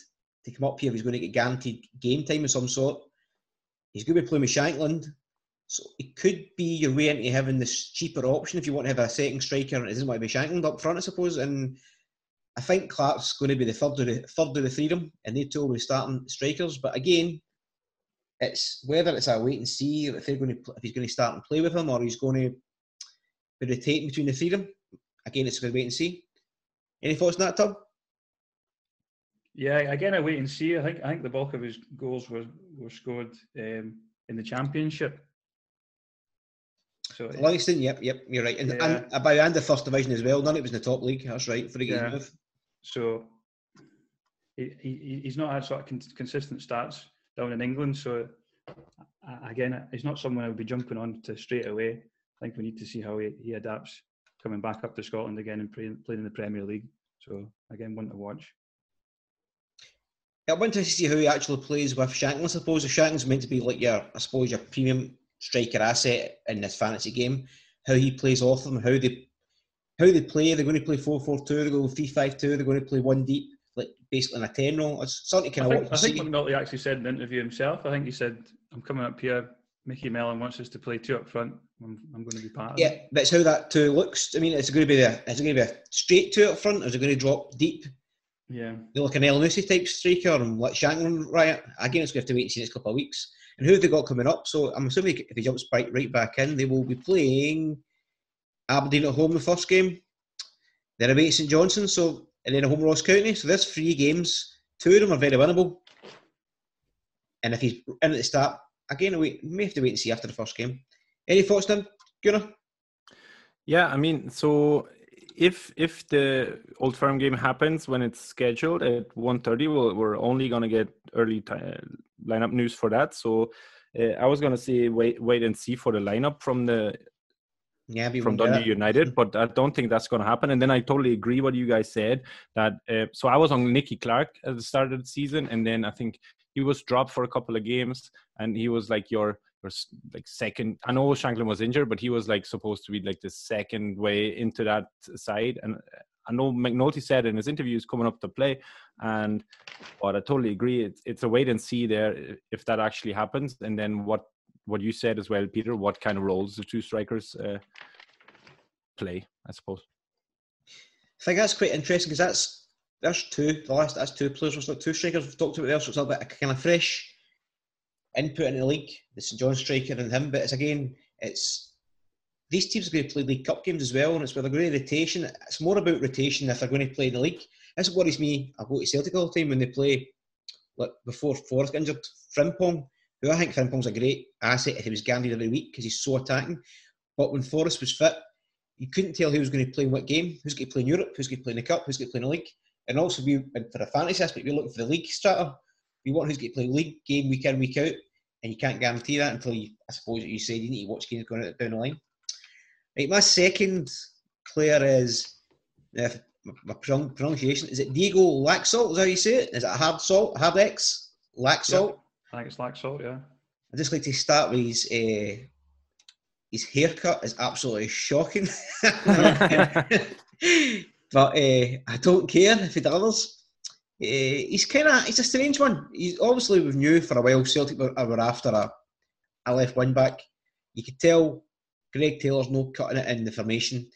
to come up here. He's going to get guaranteed game time of some sort. He's going to be playing with Shankland, so it could be your way into having this cheaper option if you want to have a second striker. It doesn't want to be Shankland up front, I suppose, and. I think Clark's going to be the third of the third of the freedom, and they two will be starting strikers. But again, it's whether it's a wait and see if they're going to if he's going to start and play with him or he's going to be rotating between the three of them. Again, it's to wait and see. Any thoughts on that, Tom? Yeah, again, I wait and see. I think I think the bulk of his goals were were scored um, in the championship. So Livingston, yep, yep, you're right, and, yeah. and by and the first division as well. None of it was in the top league. That's right for the game. Yeah. So he, he he's not had sort of consistent stats down in England. So again, he's not someone I would be jumping on to straight away. I think we need to see how he, he adapts coming back up to Scotland again and playing, playing in the Premier League. So again, one to watch. I want to see how he actually plays with Shankland. I suppose if Shankland's meant to be like your, I suppose your premium striker asset in this fantasy game, how he plays off them, how they how they play. They're going to play 4-4-2, they're going to 3-5-2, they're going to play one deep like basically in a ten role. It's something kind I think, I think McNulty actually said in the interview himself. I think he said, "I'm coming up here. Micky Mellon wants us to play two up front. I'm, I'm going to be part yeah, of it." Yeah, that's how that two looks. I mean, it's going to be a it's going to be a straight two up front? Or is it going to drop deep? Yeah, they look an Elyounoussi type striker and let Shankland right again. It's going to have to wait and see next couple of weeks. And who have they got coming up? So I'm assuming if he jumps right right back in, they will be playing Aberdeen at home the first game. They're away at St Johnstone, so and then a home Ross County. So there's three games. Two of them are very winnable. And if he's in at the start, again, we may have to wait and see after the first game. Any thoughts, then, Gunnar? Yeah, I mean, so if if the Old Firm game happens when it's scheduled at 1.30, we'll, we're only going to get early lineup news for that. So uh, I was going to say wait wait and see for the lineup from the yeah, from Dundee United, but I don't think that's going to happen. And then I totally agree what you guys said that. Uh, so I was on Nicky Clark at the start of the season, and then I think he was dropped for a couple of games, and he was like your your like second. I know Shankland was injured, but he was like supposed to be like the second way into that side. And I know McNulty said in his interviews coming up to play, and but I totally agree. It's it's a wait and see there if that actually happens, and then what what you said as well, Peter. What kind of roles the two strikers uh, play? I suppose. I think that's quite interesting because that's there's two. The last that's two players. We've got two strikers we've talked about there, so it's a bit kind of fresh input in the league. The St John striker and him, but it's again it's these teams are going to play League Cup games as well, and it's where they're going to rotation. It's more about rotation if they're going to play in the league. This worries me. I go to Celtic all the time when they play, like before Forrest got injured, Frimpong, who I think Frimpong's a great asset if he was guaranteed every week because he's so attacking. But when Forrest was fit, you couldn't tell who was going to play in what game, who's going to play in Europe, who's going to play in the Cup, who's going to play in the league. And also, we, for a fantasy aspect, we're looking for the league strata. We want who's going to play league game week in, week out, and you can't guarantee that until you, I suppose, you said you need to watch games going down the line. Right, my second player is uh, my pronunciation. Is it Diego Laxalt? Is that how you say it? Is it hard salt? Hard X? Laxalt? I think it's Laxalt, yeah. I'd just like to start with his uh, his haircut is absolutely shocking. but uh, I don't care if he does. Uh, he's kind of he's a strange one. He's obviously we've knew for a while Celtic were, were after a, a left wing back. You could tell Greg Taylor's not cutting it in the formation.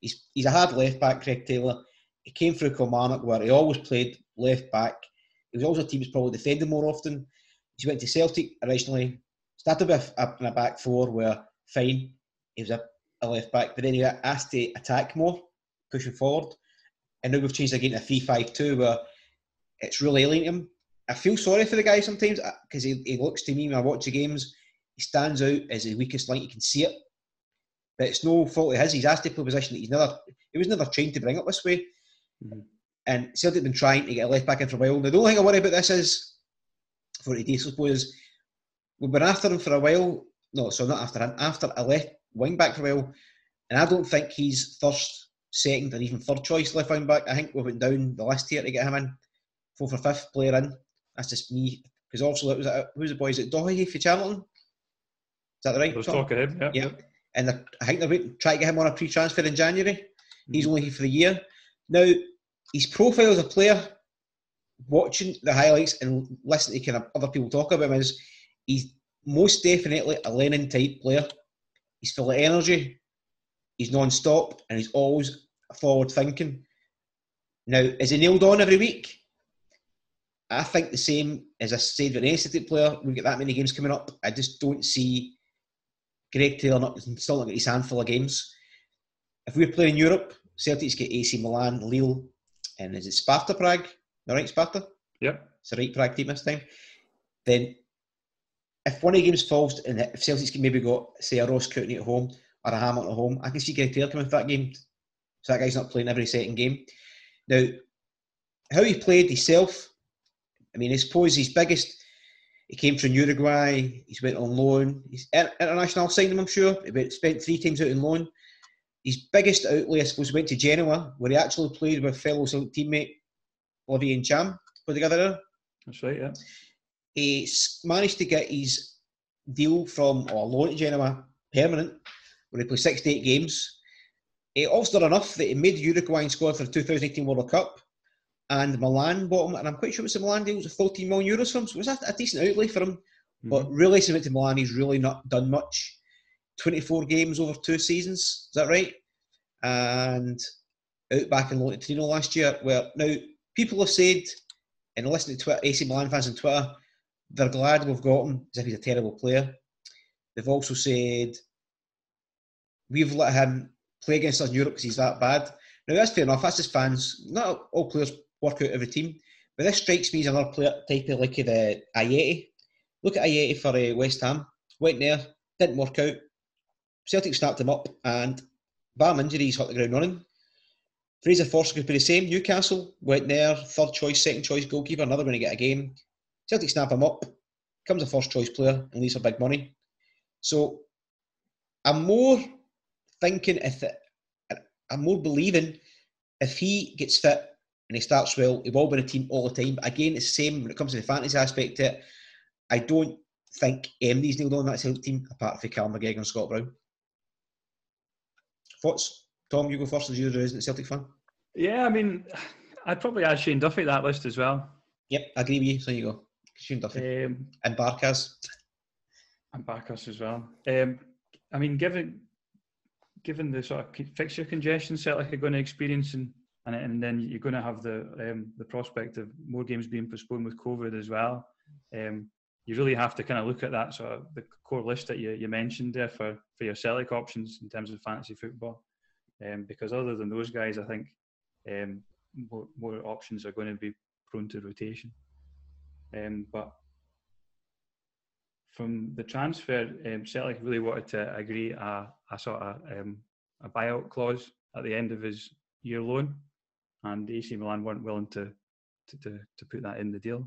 He's he's a hard left back, Greg Taylor. He came through Kilmarnock where he always played left back. He was always a team that's probably defending more often. He went to Celtic originally, started with a, in a back four where fine, he was a, a left back, but then he got asked to attack more, pushing forward. And now we've changed again to 3 5 2 where it's really alienating him. I feel sorry for the guy sometimes because uh, he, he looks to me when I watch the games, he stands out as the weakest link. You can see it but it's no fault of his. He's asked to play a position that he's never, he was never trained to bring up this way. Mm-hmm. And Celtic have been trying to get a left back in for a while. Now, the only thing I worry about this is, for today, I suppose, we've been after him for a while. No, so not after him, after a left wing back for a while. And I don't think he's first, second, or even third choice left wing back. I think we went down the list here to get him in. Fourth or fifth player in. That's just me. Because also, it was, who's the boys at Doherty for Charlton? Is that the right? I was talking him, yeah. yeah and I think they're trying to get him on a pre-transfer in January. Mm-hmm. He's only here for the year. Now, his profile as a player, watching the highlights and listening to kind of other people talk about him, is he's most definitely a Lennon type player. He's full of energy, he's non-stop, and he's always forward thinking. Now, is he nailed on every week? I think the same as I said with any Celtic player. We've got that many games coming up. I just don't see Greg Taylor not, still not got his handful of games. If we're playing Europe, Celtic's get AC Milan, Lille, and is it Sparta Prague? The right Sparta? Yep. It's the right Prague team this time. Then if one of the games falls and if Celtic's maybe got, say, a Ross County at home or a Hamilton at home, I can see Greg Taylor coming for that game. So that guy's not playing every second game. Now, how he played himself, I mean, I suppose his biggest he came from Uruguay. He's went on loan. He's international signed him, I'm sure. He spent three times out on loan. His biggest outlay, I suppose, went to Genoa, where he actually played with fellow teammate Olivier Ntcham. Put together there. That's right, yeah. He managed to get his deal from or loan to Genoa permanent, where he played 68 games. He also done enough that he made the Uruguayan squad for the 2018 World Cup and Milan bought him, and I'm quite sure it was the Milan deal, it was 14 million euros for him, so it was a, a decent outlay for him. Mm-hmm. But really, since to Milan, he's really not done much. 24 games over two seasons, is that right? And out back in Torino last year, where now people have said, and listening to Twitter, AC Milan fans on Twitter, they're glad we've got him as if he's a terrible player. They've also said, we've let him play against us in Europe because he's that bad. Now that's fair enough. That's just fans. Not all players work out every team. But this strikes me as another player type of like the Ajeti. Look at Ajeti for uh, West Ham. Went there, didn't work out. Celtic snapped him up, and bam injuries hit the ground running. Fraser Forster could be the same. Newcastle went there, third choice, second choice goalkeeper, another going to get a game. Celtic snap him up, comes a first choice player, and leaves for big money. So I'm more thinking if it, I'm more believing if he gets fit and he starts well. They've all been a team all the time. But again, it's the same when it comes to the fantasy aspect it. I don't think MD's nailed on that Celtic team apart from Cal McGregor and Scott Brown. Thoughts? Tom, you go first as you're a resident Celtic fan. Yeah, I mean, I'd probably add Shane Duffy to that list as well. Yep, I agree with you. So you go. Shane Duffy. Um, and Barkas. And Barkas as well. Um, I mean, given given the sort of fixture congestion Celtic are going to experience in and, and then you're going to have the um, the prospect of more games being postponed with COVID as well. Um, you really have to kind of look at that sort of the core list that you, you mentioned there for, for your Celtic options in terms of fantasy football. Um, because other than those guys, I think um, more, more, options are going to be prone to rotation. Um, but from the transfer, um, Celtic really wanted to agree a, a sort of um, a buyout clause at the end of his year loan, and AC Milan weren't willing to to, to, to put that in the deal.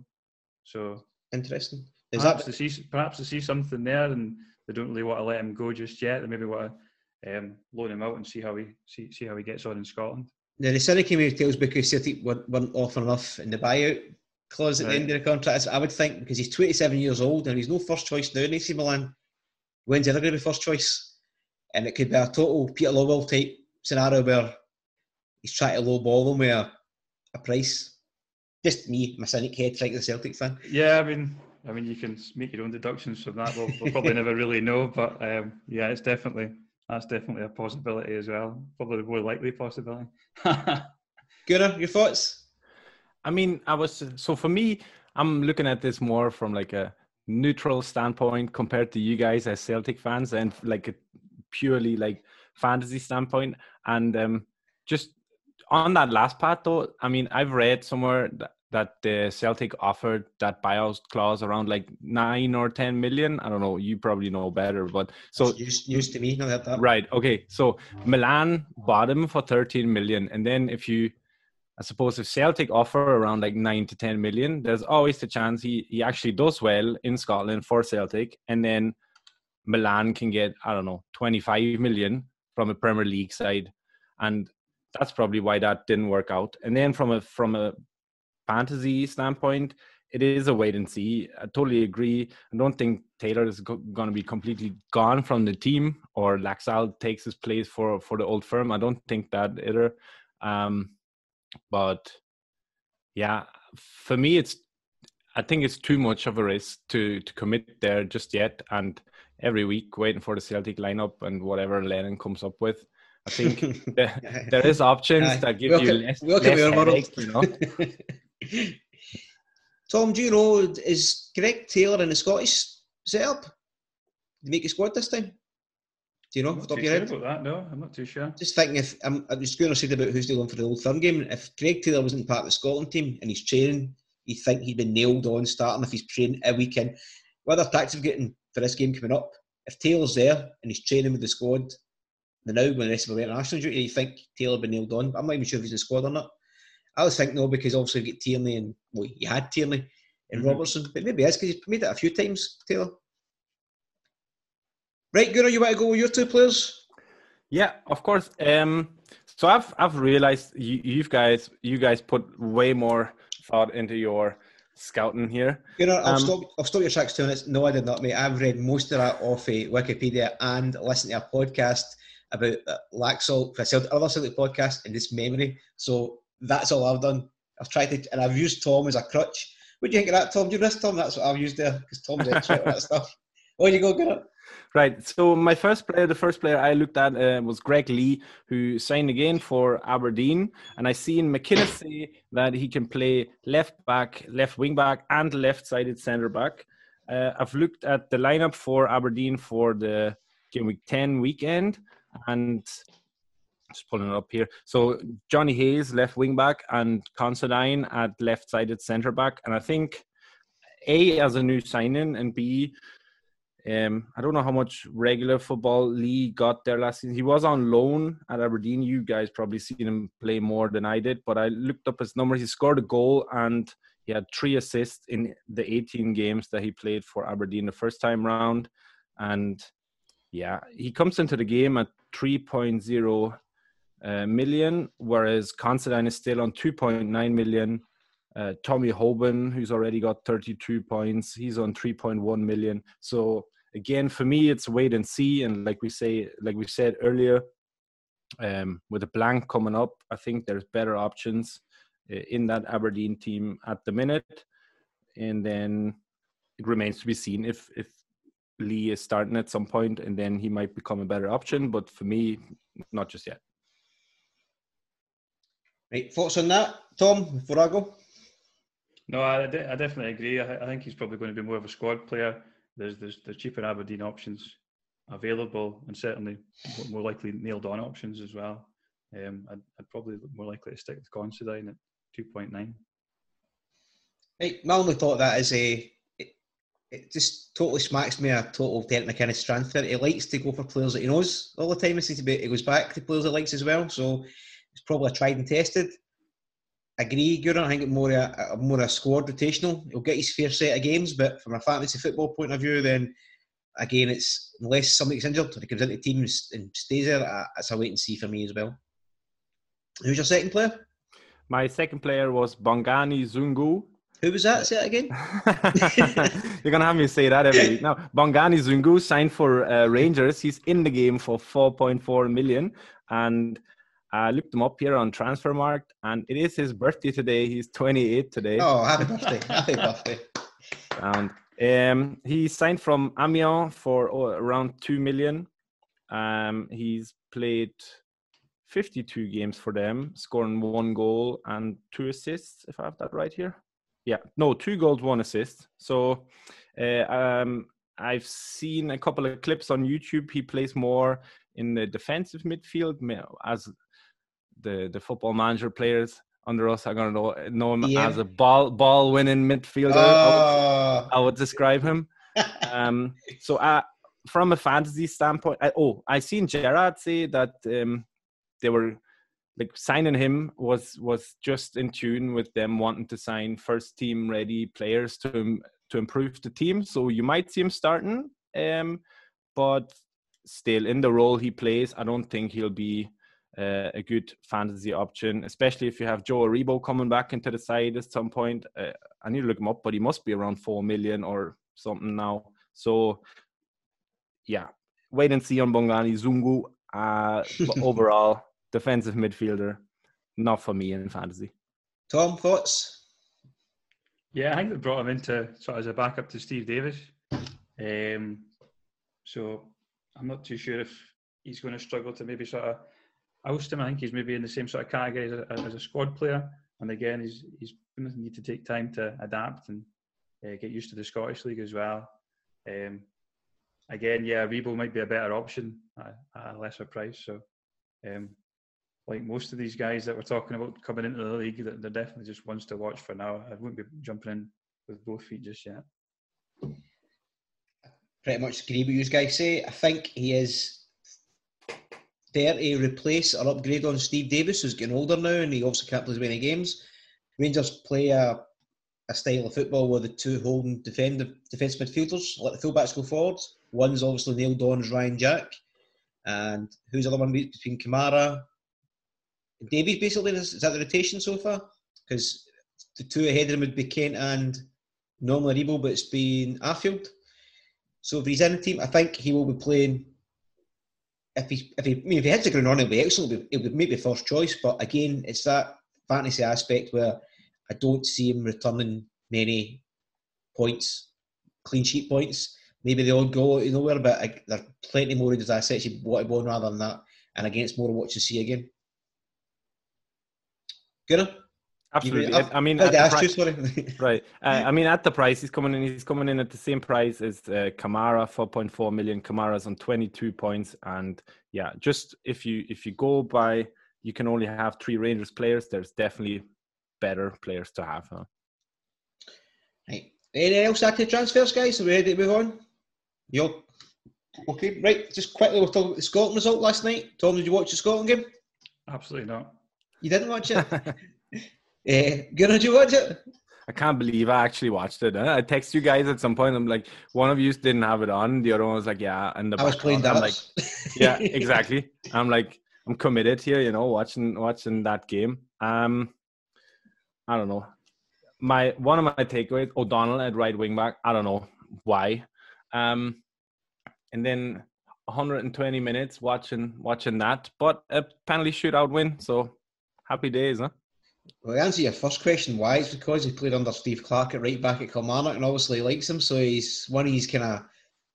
So interesting. Is perhaps that... to see perhaps to see something there, and they don't really want to let him go just yet. They maybe want to um, loan him out and see how he see, see how he gets on in Scotland. Now the cynic came tails because Celtic weren't offering enough in the buyout clause at right. the end of the contract. I would think because he's 27 years old and he's no first choice now in AC Milan. When's he ever going to be first choice? And it could be a total Peter Lawwell type scenario where he's trying to lowball him with a, a price. Just me, my cynic head, trying to the Celtic fan. Yeah, I mean, I mean, you can make your own deductions from that. We'll, we'll probably never really know, but um, yeah, it's definitely that's definitely a possibility as well. Probably the more likely possibility. Gunnar, your thoughts? I mean, I was so for me, I'm looking at this more from like a neutral standpoint compared to you guys as Celtic fans, and like a purely like fantasy standpoint. And um, just on that last part, though, I mean, I've read somewhere that that the Celtic offered that buyout clause around like nine or ten million. I don't know. You probably know better, but so used, used to me. Not that, that. Right. Okay. So Milan bought him for thirteen million, and then if you, I suppose, if Celtic offer around like nine to ten million, there's always the chance he he actually does well in Scotland for Celtic, and then Milan can get I don't know twenty five million from a Premier League side, and that's probably why that didn't work out. And then from a from a fantasy standpoint, it is a wait and see. I totally agree. I don't think Taylor is go- going to be completely gone from the team or Laxal takes his place for for the old firm. I don't think that either. Um, but yeah, for me, it's I think it's too much of a risk to to commit there just yet. And every week waiting for the Celtic lineup and whatever Lennon comes up with. I think there, there is options that give welcome, you less, welcome less headache, you know. Tom, do you know is Greg Taylor in the Scottish setup? Did he make a squad this time? Do you know? I'm not too sure about that. No, I'm not too sure. Just thinking if I'm, I was going to say about who's doing for the old firm game. If Greg Taylor wasn't part of the Scotland team and he's training, you think he'd been nailed on starting if he's training a weekend. Whether tactics getting for this game coming up, if Taylor's there and he's training with the squad, the now when the rest of the international duty, you think Taylor been nailed on. I'm not even sure if he's in the squad or not. I always think no, because obviously you get Tierney and well, you had Tierney and mm-hmm. Robertson, but maybe it's because he's made it a few times, Taylor. Right, Gunnar, you want to go with your two players? Yeah, of course. Um, so I've I've realized you, you guys you guys put way more thought into your scouting here. You know, I'll um, stop. I'll stop your tracks two minutes. No, I did not, mate. I've read most of that off of Wikipedia and listened to a podcast about uh, Laxalt for a other Celtic podcast in this memory. So that's all I've done. I've tried to, and I've used Tom as a crutch. What do you think of that, Tom? Do you miss Tom? That's what I've used there because Tom's expert that stuff. Oh, you go, get it. Right. So my first player, the first player I looked at uh, was Greg Leigh, who signed again for Aberdeen, and I seen McInnes say that he can play left back, left wing back, and left-sided centre back. Uh, I've looked at the lineup for Aberdeen for the game week ten weekend, and just pulling it up here. So Jonny Hayes, left wing back, and Considine at left sided centre back. And I think A as a new signing and B, um, I don't know how much regular football Leigh got there last season. He was on loan at Aberdeen. You guys probably seen him play more than I did, but I looked up his numbers. He scored a goal and he had three assists in the 18 games that he played for Aberdeen the first time round. And yeah, he comes into the game at 3.0 uh, million, whereas Considine is still on 2.9 million. Uh, Tommy Hoban, who's already got 32 points, he's on 3.1 million. So again, for me, it's wait and see. And like we say, like we said earlier, um, with a blank coming up, I think there's better options uh, in that Aberdeen team at the minute. And then it remains to be seen if if Leigh is starting at some point, and then he might become a better option. But for me, not just yet. Right, thoughts on that, Tom, before I go? No, I, I definitely agree. I, I, think he's probably going to be more of a squad player. There's there's, there's cheaper Aberdeen options available, and certainly more likely nailed on options as well. Um, I'd, I'd, probably more likely to stick with Considine at two point nine. Right, my only thought that is a it, just totally smacks me a total Derek McInnes transfer. He likes to go for players that he knows all the time. He seems to be he goes back to players he likes as well. So it's probably a tried and tested agree, Guran. I think it's more a, a, more a squad rotational. He'll get his fair set of games, but from a fantasy football point of view, then again, it's unless somebody gets injured or he comes into teams and stays there, uh, it's a wait and see for me as well. Who's your second player? My second player was Bongani Zungu. Who was that? Say it again. You're gonna have me say that every week. Now, Bongani Zungu signed for uh, Rangers. He's in the game for 4.4 million, and I looked him up here on Transfermarkt, and it is his birthday today. He's 28 today. Oh, happy birthday! happy birthday! And um, he signed from Amiens for oh, around two million. Um, he's played 52 games for them, scoring one goal and two assists. If I have that right here, yeah, no, two goals, one assist. So, uh, um, I've seen a couple of clips on YouTube. He plays more in the defensive midfield as the the football manager players under us are going to know, know him yeah. as a ball ball winning midfielder. I, would, ah. I, would, describe him. um, so uh, from a fantasy standpoint, I, oh, I seen Gerrard say that um, they were like signing him was was just in tune with them wanting to sign first team ready players to to improve the team. So you might see him starting, um, but still in the role he plays, I don't think he'll be uh, a good fantasy option, especially if you have Joe Aribo coming back into the side at some point. Uh, I need to look him up, but he must be around four million or something now. So, yeah, wait and see on Bongani Zungu. Uh, but overall, defensive midfielder, not for me in fantasy. Tom, thoughts? Yeah, I think they brought him into sort of as a backup to Steve Davis. Um, so I'm not too sure if he's going to struggle to maybe sort of oust him. I think he's maybe in the same sort of category as a, as a squad player. And again, he's he's going to need to take time to adapt and uh, get used to the Scottish League as well. Um, again, yeah, Rebo might be a better option at, at a lesser price. So, um, like most of these guys that we're talking about coming into the league, that they're definitely just ones to watch for now. I wouldn't be jumping in with both feet just yet. Pretty much agree with you guys say. I think he is there to replace or upgrade on Steve Davis, who's getting older now and he also can't play as many games. Rangers play a, a style of football where the two holding defend, defence midfielders let the fullbacks go forward. One's obviously Neil Don's Ryan Jack, and who's the other one between Kamara Davis, basically? Is, is that the rotation so far? Because the two ahead of him would be Kent and normally Rebo, but it's been Arfield. So if he's in the team, I think he will be playing if he if he I mean if he hits the ground on, it'll be excellent. It would maybe first choice, but again, it's that fantasy aspect where I don't see him returning many points, clean sheet points. Maybe the odd goal you know nowhere, but I, there are plenty more of those assets you want to go rather than that. And against more of what see again. Good. Absolutely. I, I mean, price, you, right. Uh, I mean, at the price he's coming in, he's coming in at the same price as uh, Kamara, four point four million. Kamara's on twenty two points, and yeah, just if you if you go by, you can only have three Rangers players. There's definitely better players to have. Huh? Right. Anything else after transfers, guys? Are we ready to move on? Yo. Okay, right. Just quickly, we'll talk about the Scotland result last night. Tom, did you watch the Scotland game? Absolutely not. You didn't watch it. Uh, did you watch it? I can't believe I actually watched it. I text you guys at some point. I'm like, one of you didn't have it on. The other one was like, yeah. And the I was playing I'm like, yeah, exactly. I'm like, I'm committed here. You know, watching watching that game. Um, I don't know. My one of my takeaways: O'Donnell at right wing back. I don't know why. Um, and then 120 minutes watching watching that, but a penalty shootout win. So happy days, huh? Well, to answer your first question, why? It's because he played under Steve Clarke at right back at Kilmarnock and obviously likes him, so he's one of his kind of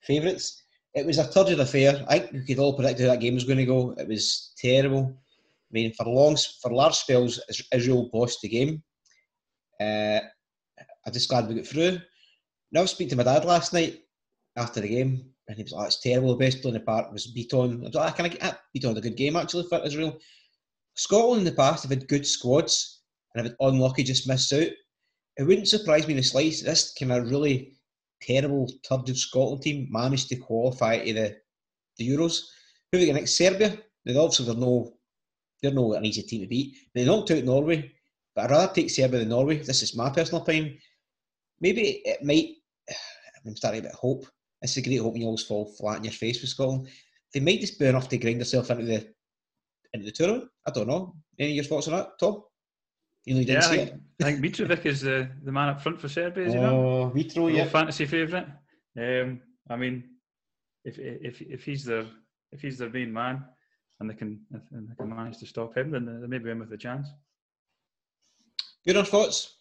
favourites. It was a turgid affair. I think we could all predict how that game was going to go. It was terrible. I mean, for long, for large spells, Israel bossed the game. Uh, I'm just glad we got through. Now I was speaking to my dad last night after the game, and he was like, "It's terrible. The best play in the park was Bitton." I was like, "Can I get that? Bitton a good game actually for Israel." Scotland in the past have had good squads and have had unlucky just missed out. It wouldn't surprise me in the slightest. This kind of really terrible, turgid Scotland team managed to qualify to the, the Euros. Who are they next? Serbia. Now, obviously, they're no, they're no an easy team to beat. They knocked out Norway, but I'd rather take Serbia than Norway. This is my personal opinion. Maybe it might. I'm starting a bit hope. It's a great hope when you always fall flat in your face with Scotland. They might just be enough to grind themselves into the into the tournament. I don't know. Any of your thoughts on that, Tom? You yeah, I think, I think Mitrovic is the, the man up front for Serbia. Is oh, Mitro, yeah, fantasy favourite. Um, I mean, if if if he's their if he's their main man, and they can and they can manage to stop him, then they may be in with a chance. Good on thoughts.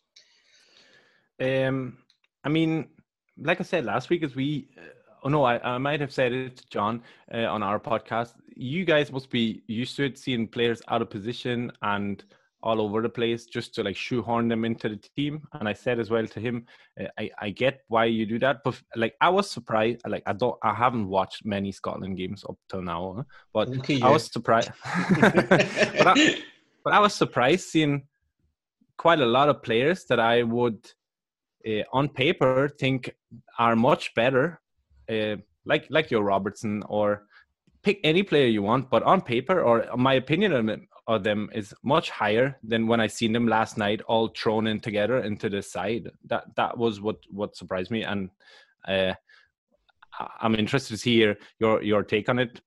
Um, I mean, like I said last week, as we, uh, oh no, I, I might have said it to John uh, on our podcast. You guys must be used to it, seeing players out of position and all over the place just to like shoehorn them into the team. And I said as well to him, uh, I, I get why you do that, but like I was surprised. Like I don't, I haven't watched many Scotland games up till now, but okay, yeah. I was surprised. but, I, but I was surprised seeing quite a lot of players that I would, uh, on paper, think are much better, uh, like like your Robertson or pick any player you want, but on paper or my opinion of them, is much higher than when I seen them last night, all thrown in together into the side. That that was what what surprised me, and uh, I'm interested to hear your your take on it.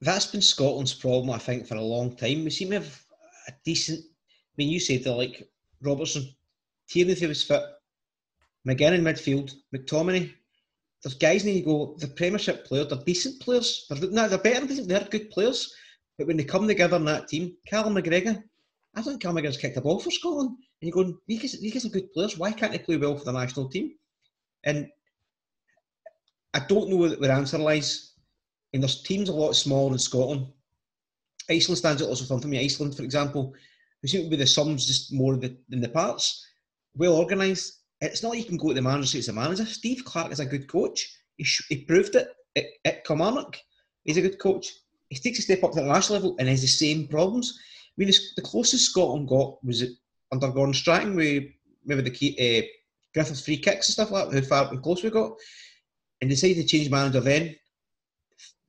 That's been Scotland's problem, I think, for a long time. We seem to have a decent. I mean, you said they're like Robertson, Tierney if he was fit, McGinn in midfield, McTominay. There's guys need to go. The Premiership players, they're decent players. They're, no, they're better. They're good players but when they come together in that team, Callum McGregor, I think Callum McGregor's kicked a ball for Scotland. And you're going, these guys, these guys are good players. Why can't they play well for the national team? And I don't know where the answer lies. And there's teams a lot smaller than Scotland. Iceland stands out also fun for me. Iceland, for example, who seem to be the sums just more than the parts. Well organised. It's not like you can go to the manager and say it's a manager. Steve Clarke is a good coach. He, sh- he proved it at, at Kilmarnock. He's a good coach he takes a step up to the national level and has the same problems. I mean, the closest Scotland got was under Gordon Strachan, with maybe the key, uh, Griffiths free kicks and stuff like that, how far and close we got. And decided to change manager then,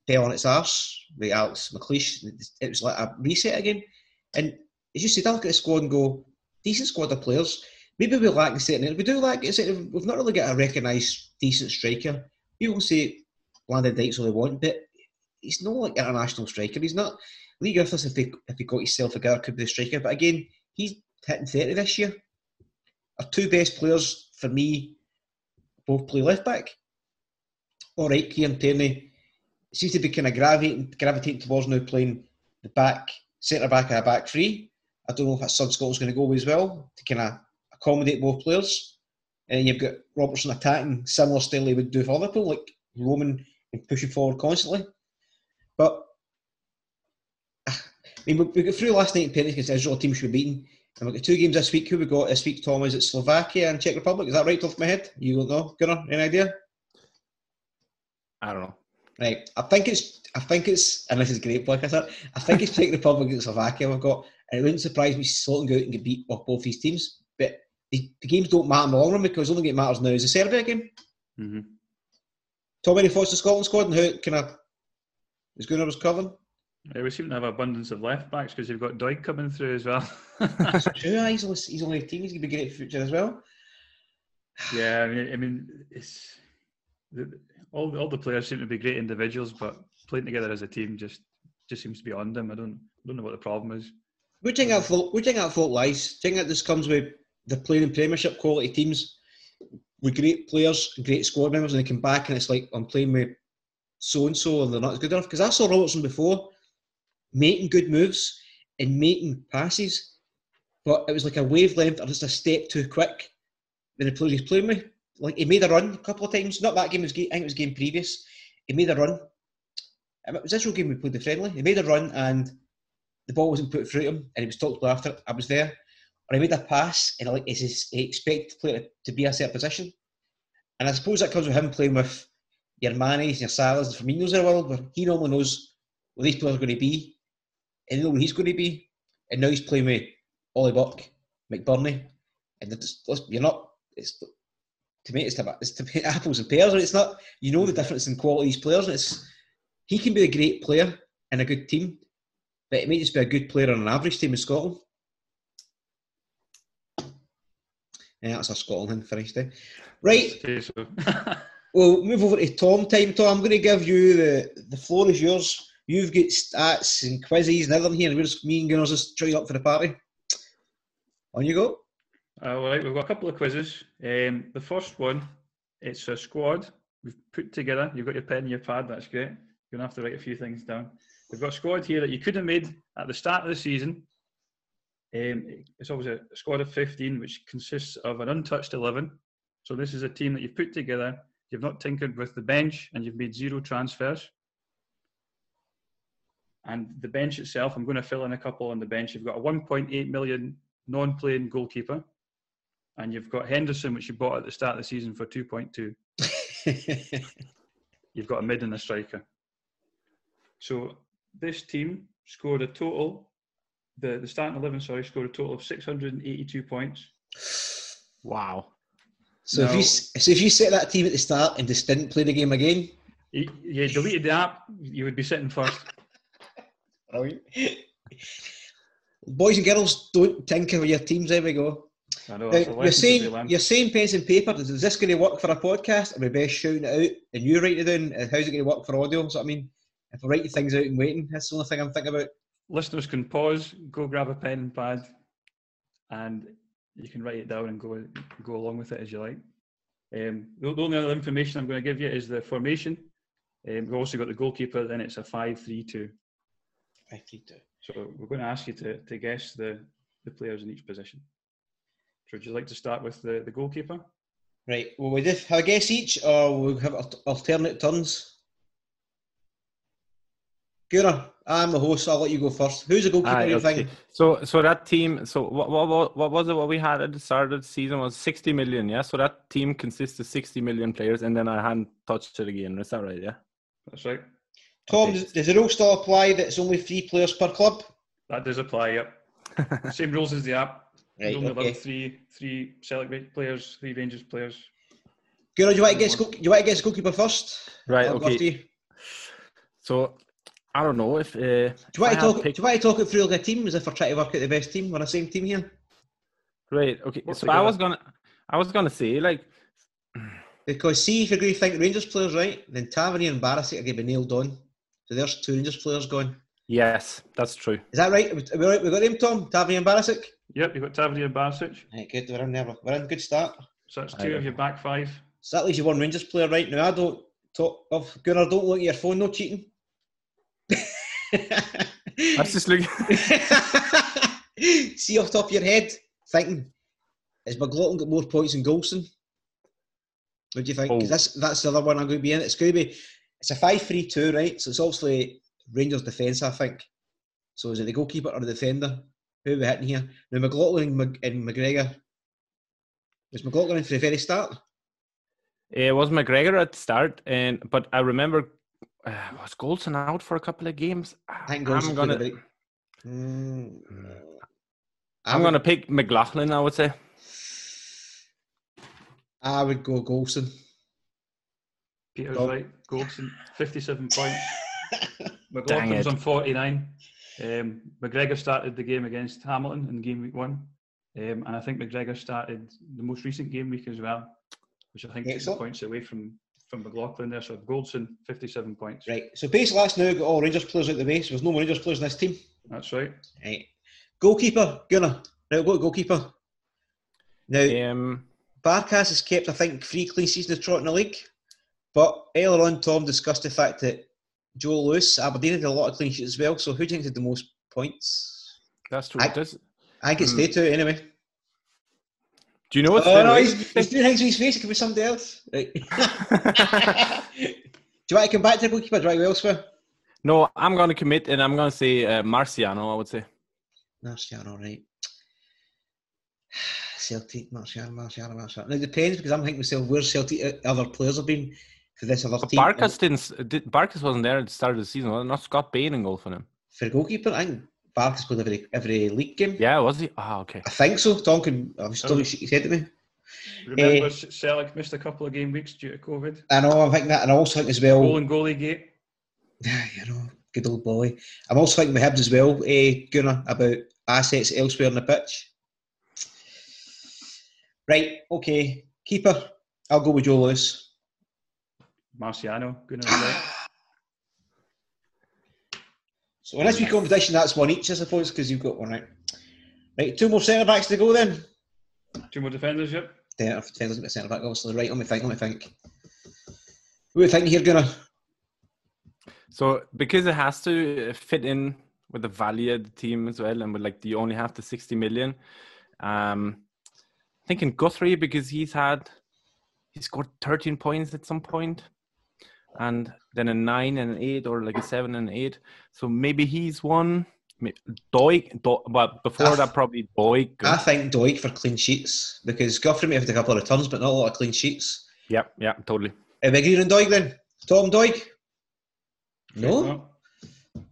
fell on its arse with Alex McLeish. It was like a reset again. And as you said, I look at the squad and go, decent squad of players. Maybe we lack a certain. We do lack a certain. We've not really got a recognised decent striker. People say Lyndon Dykes all they want, but he's not like international striker. He's not. Leigh Griffiths, if he if he got himself a girl, could be the striker. But again, he's hitting thirty this year. Our two best players for me both play left back. All right, Kieran Tierney seems to be kind of gravitating gravitating towards now playing the back centre back and a back three. I don't know if that's Sun Scotland's going to go as well to kind of accommodate both players. And you've got Robertson attacking similar style he would do for Liverpool, like roaming and pushing forward constantly. But ah, I mean, we, we got through last night in penalties against Israel, team should be beaten. And we've got two games this week. Who we got this week, Tom? Is it Slovakia and Czech Republic? Is that right off my head? You don't know, Gunnar? Any idea? I don't know. Right. I think it's I think it's and this is great, like I said, I think it's Czech Republic and Slovakia we've got. And it wouldn't surprise me Scotland go out and get beat off both these teams. The, the, games don't matter in the long run because the only game that matters now is the Serbia game. Mm-hmm. Tom, any thoughts on Scotland squad and how can I is Gunnar was covering? Yeah, we seem to have abundance of left backs because you've got Doig coming through as well. That's true. He's only, he's only 18. He's going to be great future as well. Yeah, I mean, I mean, it's all all the players seem to be great individuals, but playing together as a team just just seems to be on them. I don't I don't know what the problem is. You think that fault? You think that fault lies? You think that this comes with the playing in Premiership quality teams with great players, great squad members, and they come back and it's like I'm playing with so and so and they're not good enough. Because I saw Robertson before making good moves and making passes, but it was like a wavelength or just a step too quick when the player playing with. Like he made a run a couple of times, not that game, was I think it was game previous. He made a run. It was this real game we played the friendly. He made a run and the ball wasn't put through him and he was talked to after. I was there. Or he made a pass and like he expect the player to be a certain position. And I suppose that comes with him playing with your Manes, your Salahs, and Firminos of the world, where he normally knows where these players are going to be, and they know where he's going to be. And now he's playing with Ollie Buck, McBurnie, and just, you're not. It's to me, it's to, it's to apples and pears, and it's not. You know the difference in quality of these players, and it's he can be a great player in a good team, but it may just be a good player on an average team in Scotland. Yeah, that's a Scotland finished. Eh? Right. well, move over to Tom time. Tom, I'm going to give you the the floor is yours. You've got stats and quizzes and everything here, and we're just me and Gunners just joining up for the party. On you go. All right, we've got a couple of quizzes. Um, the first one, it's a squad we've put together. You've got your pen and your pad. That's great. You're gonna have to write a few things down. We've got a squad here that you could have made at the start of the season. Um, it's always a squad of 15, which consists of an untouched 11. So this is a team that you've put together. You've not tinkered with the bench, and you've made zero transfers. And the bench itself, I'm going to fill in a couple on the bench. You've got a 1.8 million non-playing goalkeeper, and you've got Henderson, which you bought at the start of the season for 2.2. you've got a mid and a striker. So this team scored a total, the, the starting 11, sorry, scored a total of 682 points. Wow. So, now, if you, so if you set that team at the start and just didn't play the game again? You, you deleted the app, you would be sitting first. Boys and girls, don't tinker with your teams. There we go. Know, now, you're saying you're saying pens and paper. Is this going to work for a podcast? Are we best shouting it out and you write it down? How's it going to work for audio? So I mean, if I write things out and waiting, that's the only thing I'm thinking about. Listeners can pause, go grab a pen and pad, and you can write it down and go go along with it as you like. Um, the, the, only other information I'm going to give you is the formation. Um, we've also got the goalkeeper. Then it's a five-three-two. Five-three-two. So we're going to ask you to, to guess the, the players in each position. So would you like to start with the, the goalkeeper? Right. Will we just have a guess each, or we'll have alternate turns? Gura, I'm the host. So I'll let you go first. Who's the goalkeeper? Aye, okay. So, so that team. So, what, what, what was it? What we had at the start of the season was 60 million. Yeah. So that team consists of 60 million players, and then I hadn't touched it again. Is that right? Yeah. That's right. Tom, okay. does, does the rule still apply that it's only three players per club? That does apply. Yep. Same rules as the app. Right, only okay. three three Celtic players, three Rangers players. Gura, do you want to guess? Do you want to guess goalkeeper first? Right. I'll okay. So I don't know if. Uh, do, you want to talk, picked... do you want to talk it through like a team as if we're trying to work out the best team? We're the same team here. Right. Okay. What's so I was gonna, I was gonna say like. Because see, if you're going to think Rangers players, right, then Tavernier and Barisic are going to be nailed on. So there's two Rangers players going. Yes, that's true. Is that right? We, right? we got him, Tom. Tavernier and Barisic. Yep, you've got Tavernier and Barisic. Right, good. We're in there. We're in. Good start. So that's two of your back five. So that leaves you one Rangers player right now. I don't talk of Gunnar. Don't look at your phone. No cheating. That's just looking. See off top of your head, thinking, has McLaughlin got more points than Goldson? What do you think? Oh. That's that's the other one I'm going to be in. It's going to be it's a five-three-two, right? So it's obviously Rangers defence, I think. So is it the goalkeeper or the defender? Who are we hitting here? Now McLaughlin and McGregor. Was McLaughlin in for the very start? Eh, it was McGregor at the start, and but I remember uh, was Goldson out for a couple of games? I think I'm gonna. Bit... Mm, I'm gonna pick McLaughlin. I would say. I would go Goldson. Peter's right. Goldson, 57 points. McLaughlin's on 49. Um, McGregor started the game against Hamilton in game week one, um, and I think McGregor started the most recent game week as well, which I think Excellent. points away from from McLaughlin there. So Goldson, 57 points. Right. So basically, last now got all Rangers players out the way. So there's no more Rangers players in this team. That's right. Right. Goalkeeper, Gunnar. Right, go goalkeeper. Now, um, Barkas has kept, I think, three clean seasons of trot in the league. But earlier on, Tom discussed the fact that Joe Lewis, Aberdeen had a lot of clean sheets as well. So who do you think had the most points? That's true. I, I think it's um, Tato anyway. Do you know what's oh, no, he's, he's doing things with his face. It could be somebody else. Right. do you want to come back to the goalkeeper? Do you want to go elsewhere? No, I'm going to commit and I'm going to say uh, Marciano, I would say. Marciano, right. Celtic, Marciano, Marciano, Marciano. Now it depends because I'm thinking myself, where Celtic uh, other players have been for this other But team. Barkas didn't. Did, Barkas wasn't there at the start of the season. Wasn't Scott Bain in goal for them? For goalkeeper, I think Barkas played every every league game. Yeah, was he? Ah, okay. I think so. Tom can, I'm still, Oh. he said to me. Remember, Eh. Celtic missed a couple of game weeks due to COVID. I know, I'm thinking that, and I also think as well, Goal and goalie gate. Yeah, you know, good old boy. I'm also thinking with Hibs as well, eh, Gunnar, about assets elsewhere on the pitch. Right, okay. Keeper, I'll go with Joe Lewis. Marciano, Gunnar as well. So in this week competition, that's one each, I suppose, because you've got one right. Right, two more centre backs to go then. Two more defenders, yep. Yeah, if defenders into centre back, obviously. Right, let me think, let me think. What are you thinking here, Gunnar? So because it has to fit in with the value of the team as well, and with like you only have the sixty million, um, thinking Guthrie because he's had he scored thirteen points at some point, and then a nine and an eight, or like a seven and an eight. So maybe he's one. Doig, Do, but before Ah. that probably Doig. I think Doig for clean sheets because Guthrie may have had a couple of returns, but not a lot of clean sheets. Yep, yeah, totally. Are we agreeing on Doig then? Tom Doig? No? No.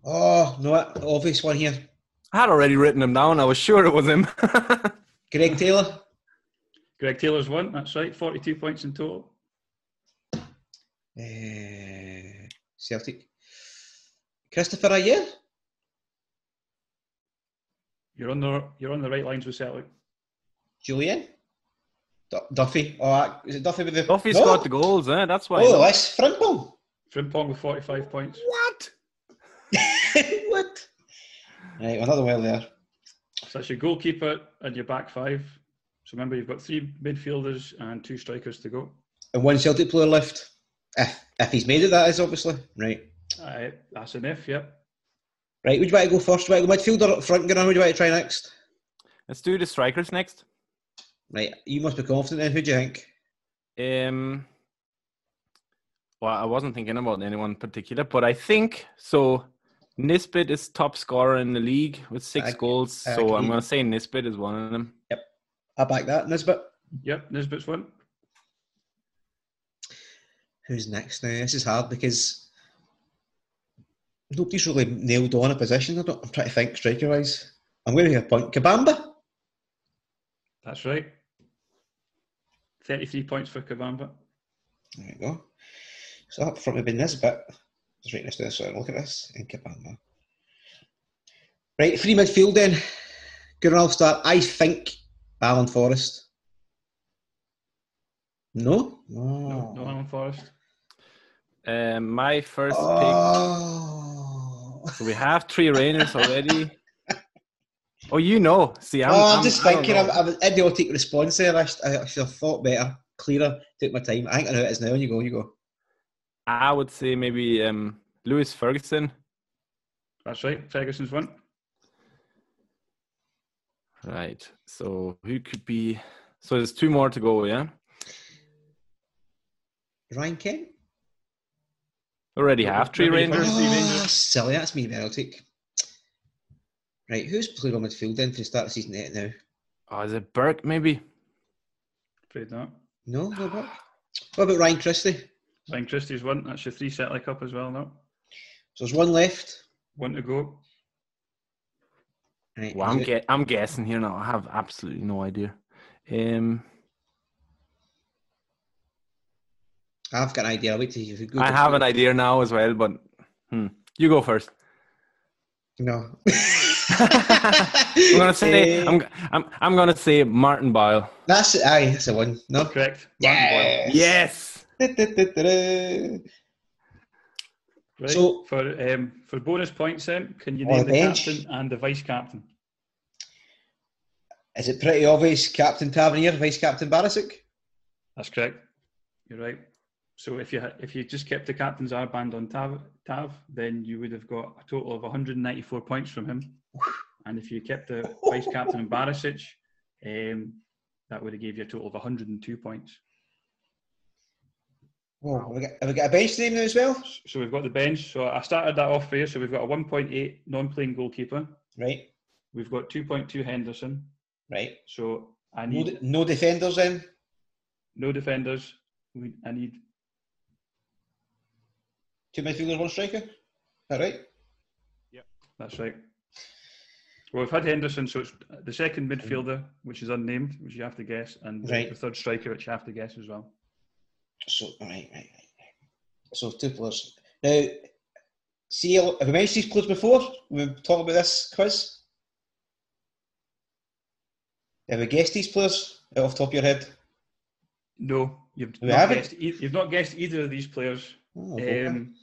Oh, no, obvious one here. I had already written him down. I was sure it was him. Greg Taylor? Greg Taylor's one, that's right. 42 points in total. Uh, Celtic. Kristoffer Ajer? You're on the you're on the right lines with Celtic. Jullien? Du- Duffy? Oh, uh, is it Duffy with the. Duffy's no. got the goals, eh? That's why. Oh, that's Frimpong. Frimpong with 45 points. What? what? Right, another well there. So that's your goalkeeper and your back five. So remember, you've got three midfielders and two strikers to go. And one Celtic player left. If, if he's made it, that is obviously. Right. Uh, that's an if, yep. Right, would you like to go first? Would you like to go midfielder up front, Gunnar? Would you like to try next? Let's do the strikers next. Right, you must be confident then. Who do you think? Um, well, I wasn't thinking about anyone in particular, but I think so. Nisbet is top scorer in the league with six I- goals, I so I'm going to say Nisbet is one of them. Yep. I back that. Nisbet. Yep, Nisbet's one. Who's next now? This is hard because nobody's really nailed on a position. I don't, I'm trying to think striker wise. I'm going to get a point. Kabamba? That's right. 33 points for Kabamba. There you go. So up front would be Nisbet. Just right next to this, so look at this. And Kabamba. Right, free midfield then. I'll start. I think Alan Forrest. No? No, no oh. Alan Forrest. Um, my first Oh. pick. So we have three Rangers already. oh, you know. See, I'm, oh, I'm, I'm- just I thinking. I'm. I'm an idiotic response there. I, I should have thought better, clearer, took my time. I think I know it is now. You go, you go. I would say maybe um, Lewis Ferguson. That's right. Ferguson's one. Right. So who could be? So there's two more to go. Yeah. Ryan Kent? Already have three Maybe Rangers. Three Oh, Rangers. silly. That's me, idiotic. Right, who's played on midfield then for the start of season eight now? Oh, is it Burke? Maybe. Afraid not. No, no, what? What about Ryan Christie? Ryan Christie's one. That's your three Celtic up as well no? So there's one left. One to go. Right, Well, I'm, it- ge- I'm guessing here now. I have absolutely no idea. Um, I've got an idea. I'll wait till you go. I have an idea now as well, but hmm. you go first. No. I'm gonna say I'm, I'm I'm gonna say Martin Boyle. That's aye, that's the one. No. Correct. Martin Boyle. Yes. Yes. Right. So- for um, for bonus points, then can you name the the bench. captain and the vice captain? Is it pretty obvious? Captain Tavernier, Vice Captain Barisic? That's correct. You're right. So if you if you just kept the captain's armband on Tav, Tav, then you would have got a total of 194 points from him. And if you kept the vice captain Barisic, um, that would have gave you a total of 102 points. Oh, have, we got, have we got a bench name now as well? So we've got the bench. So I started that off for you. So we've got a 1.8 non-playing goalkeeper. Right, We've got 2.2 Henderson. right. So I No, need de- no defenders then? no defenders. We, I need Two midfielders, one striker? Is that right? That's right. Well, we've had Henderson, so it's the second midfielder, which is unnamed, which you have to guess, and the- Right. the third striker, which you have to guess as well. So, right, right, right. right. So, two players. Now, see, have we mentioned these players before? We've talked about this quiz? Have we guessed these players out off the top of your head? No, you've We not haven't? guessed. E- you've not guessed either of these players. Oh, okay. Um,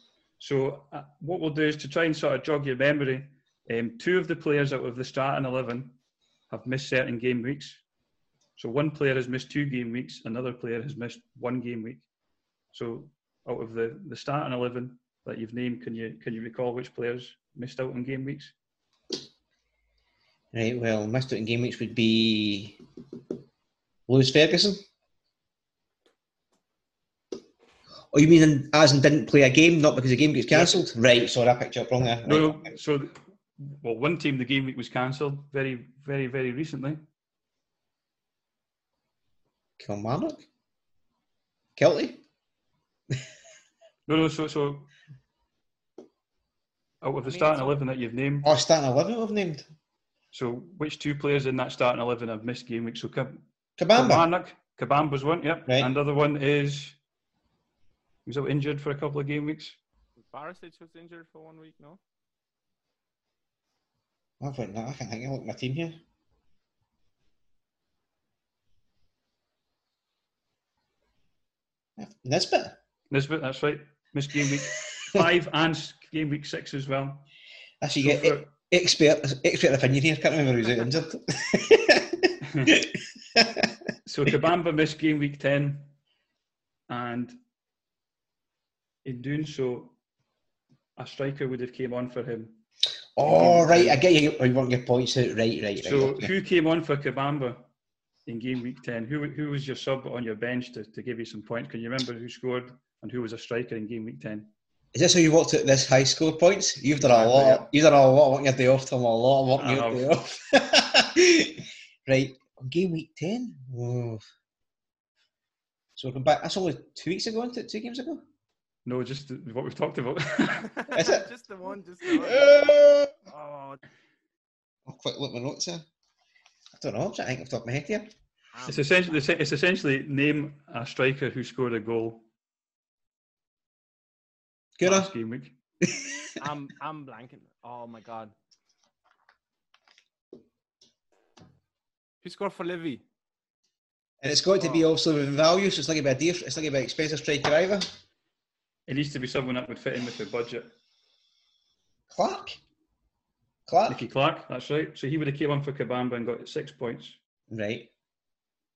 so uh, what we'll do is to try and sort of jog your memory. Um, two of the players out of the starting eleven have missed certain game weeks. So one player has missed two game weeks, another player has missed one game week. So out of the, the starting eleven that you've named, can you can you recall which players missed out on game weeks? Right, well, missed out in game weeks would be Lewis Ferguson. Oh, you mean as in didn't play a game, not because the game gets cancelled? Right, sorry, I picked you up wrong there. No, Right. no. So well, one team the game week was cancelled very very very recently. Kilmarnock? Kiltie? No, no. So so out of the starting eleven that you've named. Oh, starting 11 we've named. So, which two players in that starting eleven have missed game week? So, Kab- Kabamba. Kilmarnock, Kabamba's one, yep. Right. And the other one is he was out injured for a couple of game weeks. Barisic was injured for one week, no? I've written that. I can't think. I look my team here. Nisbet? Nisbet, that's right. Missed game week five and game week six as well. Actually, So get for- expert expert opinion here. Can't remember who's out injured. So Kabamba missed game week ten, and in doing so, a striker would have came on for him. oh, right. I get you. You want your points out. Right, right, right. So okay. who came on for Kabamba in game week ten? Who who was your sub on your bench to, to give you some points? Can you remember who scored and who was a striker in game week ten? Is this how you worked out this high score points? You've done a lot. You've done a lot on your day off, Tom. A lot of work on I your day off. right. Game week 10? Oh. So we're going back. That's only two weeks ago, isn't it? Two games ago? No, just what we've talked about. Is it? just the one, just the one. Uh, Oh, I'll quick look at my notes here. I don't know. I'm trying to think off the top of my head here. it's essentially it's essentially name a striker who scored a goal Gunnar? last game week. I'm I'm blanking. Oh my god. Who scored for Livy? And it's got to be also within value, so it's not going to be a dear, it's not going to be an expensive striker either. It needs to be someone that would fit in with the budget. Clark? Clark? Nicky Clark, that's right. So he would have came on for Kabamba and got six points. Right.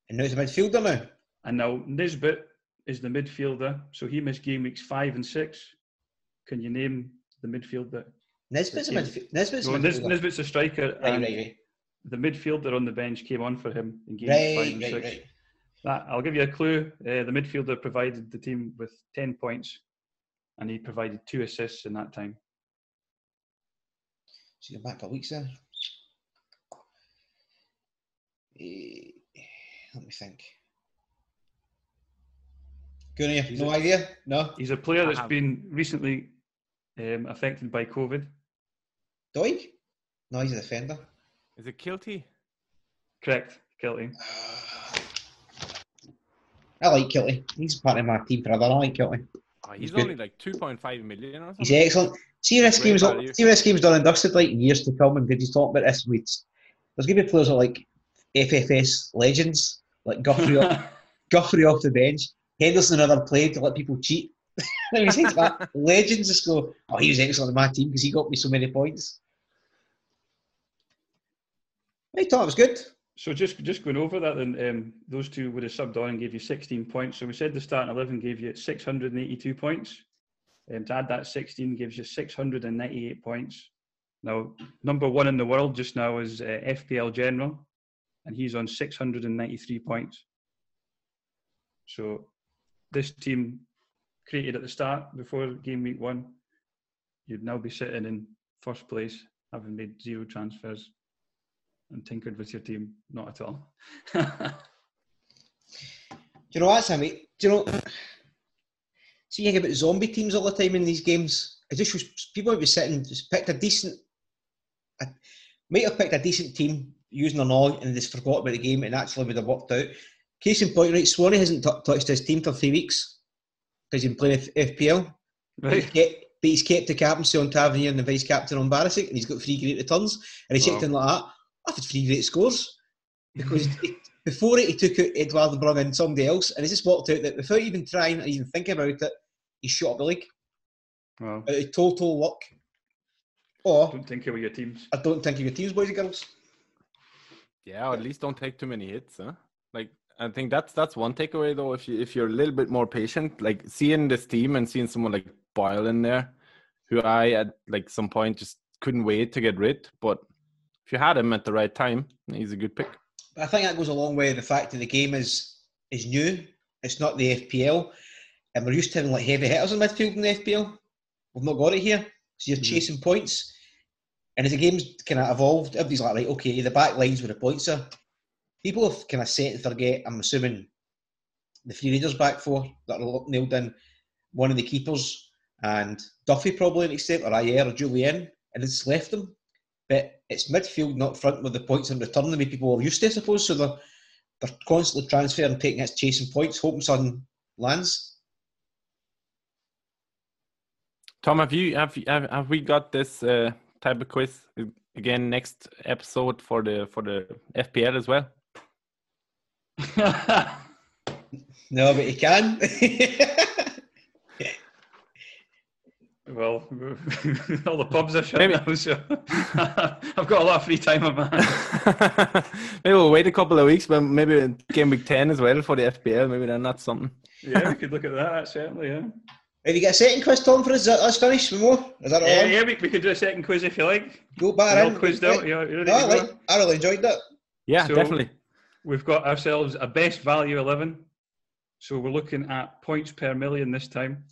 And now he's a midfielder now. And now Nisbet is the midfielder, so he missed game weeks five and six. Can you name the midfielder? Nisbet's a midfielder. Nisbet's a No, midfielder. Nisbet's a striker, Right, and right, right. the midfielder on the bench came on for him in game weeks five Right, and right, six. right. That, I'll give you a clue. Uh, the midfielder provided the team with 10 points and he provided two assists in that time. See the back of weeks there. Eh, let me think. Gunnar, no a- idea? No? He's a player that's been recently um, affected by COVID. Doig? No, he's a defender. Is it Kiltie? Correct, Kiltie. I like Kiltie. He's part of my team forever. I like Kiltie. Oh, He's he's good. only like 2.5 million or He's excellent. See this Great game's value. see this game's done and dusted like years to come and did you talk about this with there's gonna be players that are like FFS legends, like Guthrie off, Guthrie off the bench. Henderson another played to let people cheat. Let me that. Legends just go, oh, he was excellent in my team because he got me so many points. I thought it was good. So just just going over that, then um, those two would have subbed on and gave you 16 points. So we said the starting 11 gave you 682 points. Um, to add that 16 gives you 698 points. Now, number one in the world just now is uh, FPL General, and he's on 693 points. So this team created at the start before game week one, you'd now be sitting in first place, having made zero transfers. And tinkered with your team. Not at all. Do you know what, Sammy? Do you know? See, you think about zombie teams all the time in these games. I just shows people would be sitting, just picked a decent, a, might have picked a decent team using an all and just forgot about the game and actually would have worked out. Case in point, right? Swanee hasn't t- touched his team for three weeks because he's been playing F- FPL. But he's, right. kept, but he's kept the captaincy on Tavernier and the vice captain on Barisic, and he's got three great returns. And he checked Wow. in like that. I've had three great scores because mm-hmm. he, before it, he took out Edouard and brought in somebody else, and he just worked out that without even trying or even thinking about it, he shot up the league Well, out of total luck. Or don't tinker with your teams. I don't think of your teams, boys and girls. Yeah, or at least don't take too many hits, huh? Like I think that's that's one takeaway though. If you if you're a little bit more patient, like seeing this team and seeing someone like Boyle in there, who I at like some point just couldn't wait to get rid. But if you had him at the right time, he's a good pick. But I think that goes a long way. the fact that the game is is new. It's not the FPL, and we're used to having like heavy hitters in midfield in the FPL. We've not got it here, so you're Mhm. chasing points. And as the game's kind of evolved, everybody's like, right, okay, the back lines where the points are. People have kind of set and forget. I'm assuming the three Rangers back four that are nailed in, one of the keepers, and Duffy probably an extent, or Ajer or Jullien, and it's left them. But it's midfield, not front, with the points in return the way people are used to, I suppose. So they're, they're constantly transferring, taking hits, chasing points, hoping something lands. Tom, have you have have, have we got this uh, type of quiz again next episode for the for the FPL as well? No, but he can. well, all the pubs are shut Maybe- now, so I've got a lot of free time on my hands. maybe we'll wait a couple of weeks, but maybe in game week ten as well for the FPL. Maybe then that's something. Yeah, we could look at that. Certainly, yeah. Have you got a second quiz, Tom, for us? Is that- That's finished. One more? Is that all? Yeah, on? yeah, we, we could do a second quiz if you like. Go We're back all in. quizzed out. Yeah, you ready No, I, go? like, I really enjoyed that. Yeah, So- definitely. We've got ourselves a best value 11. So we're looking at points per million this time.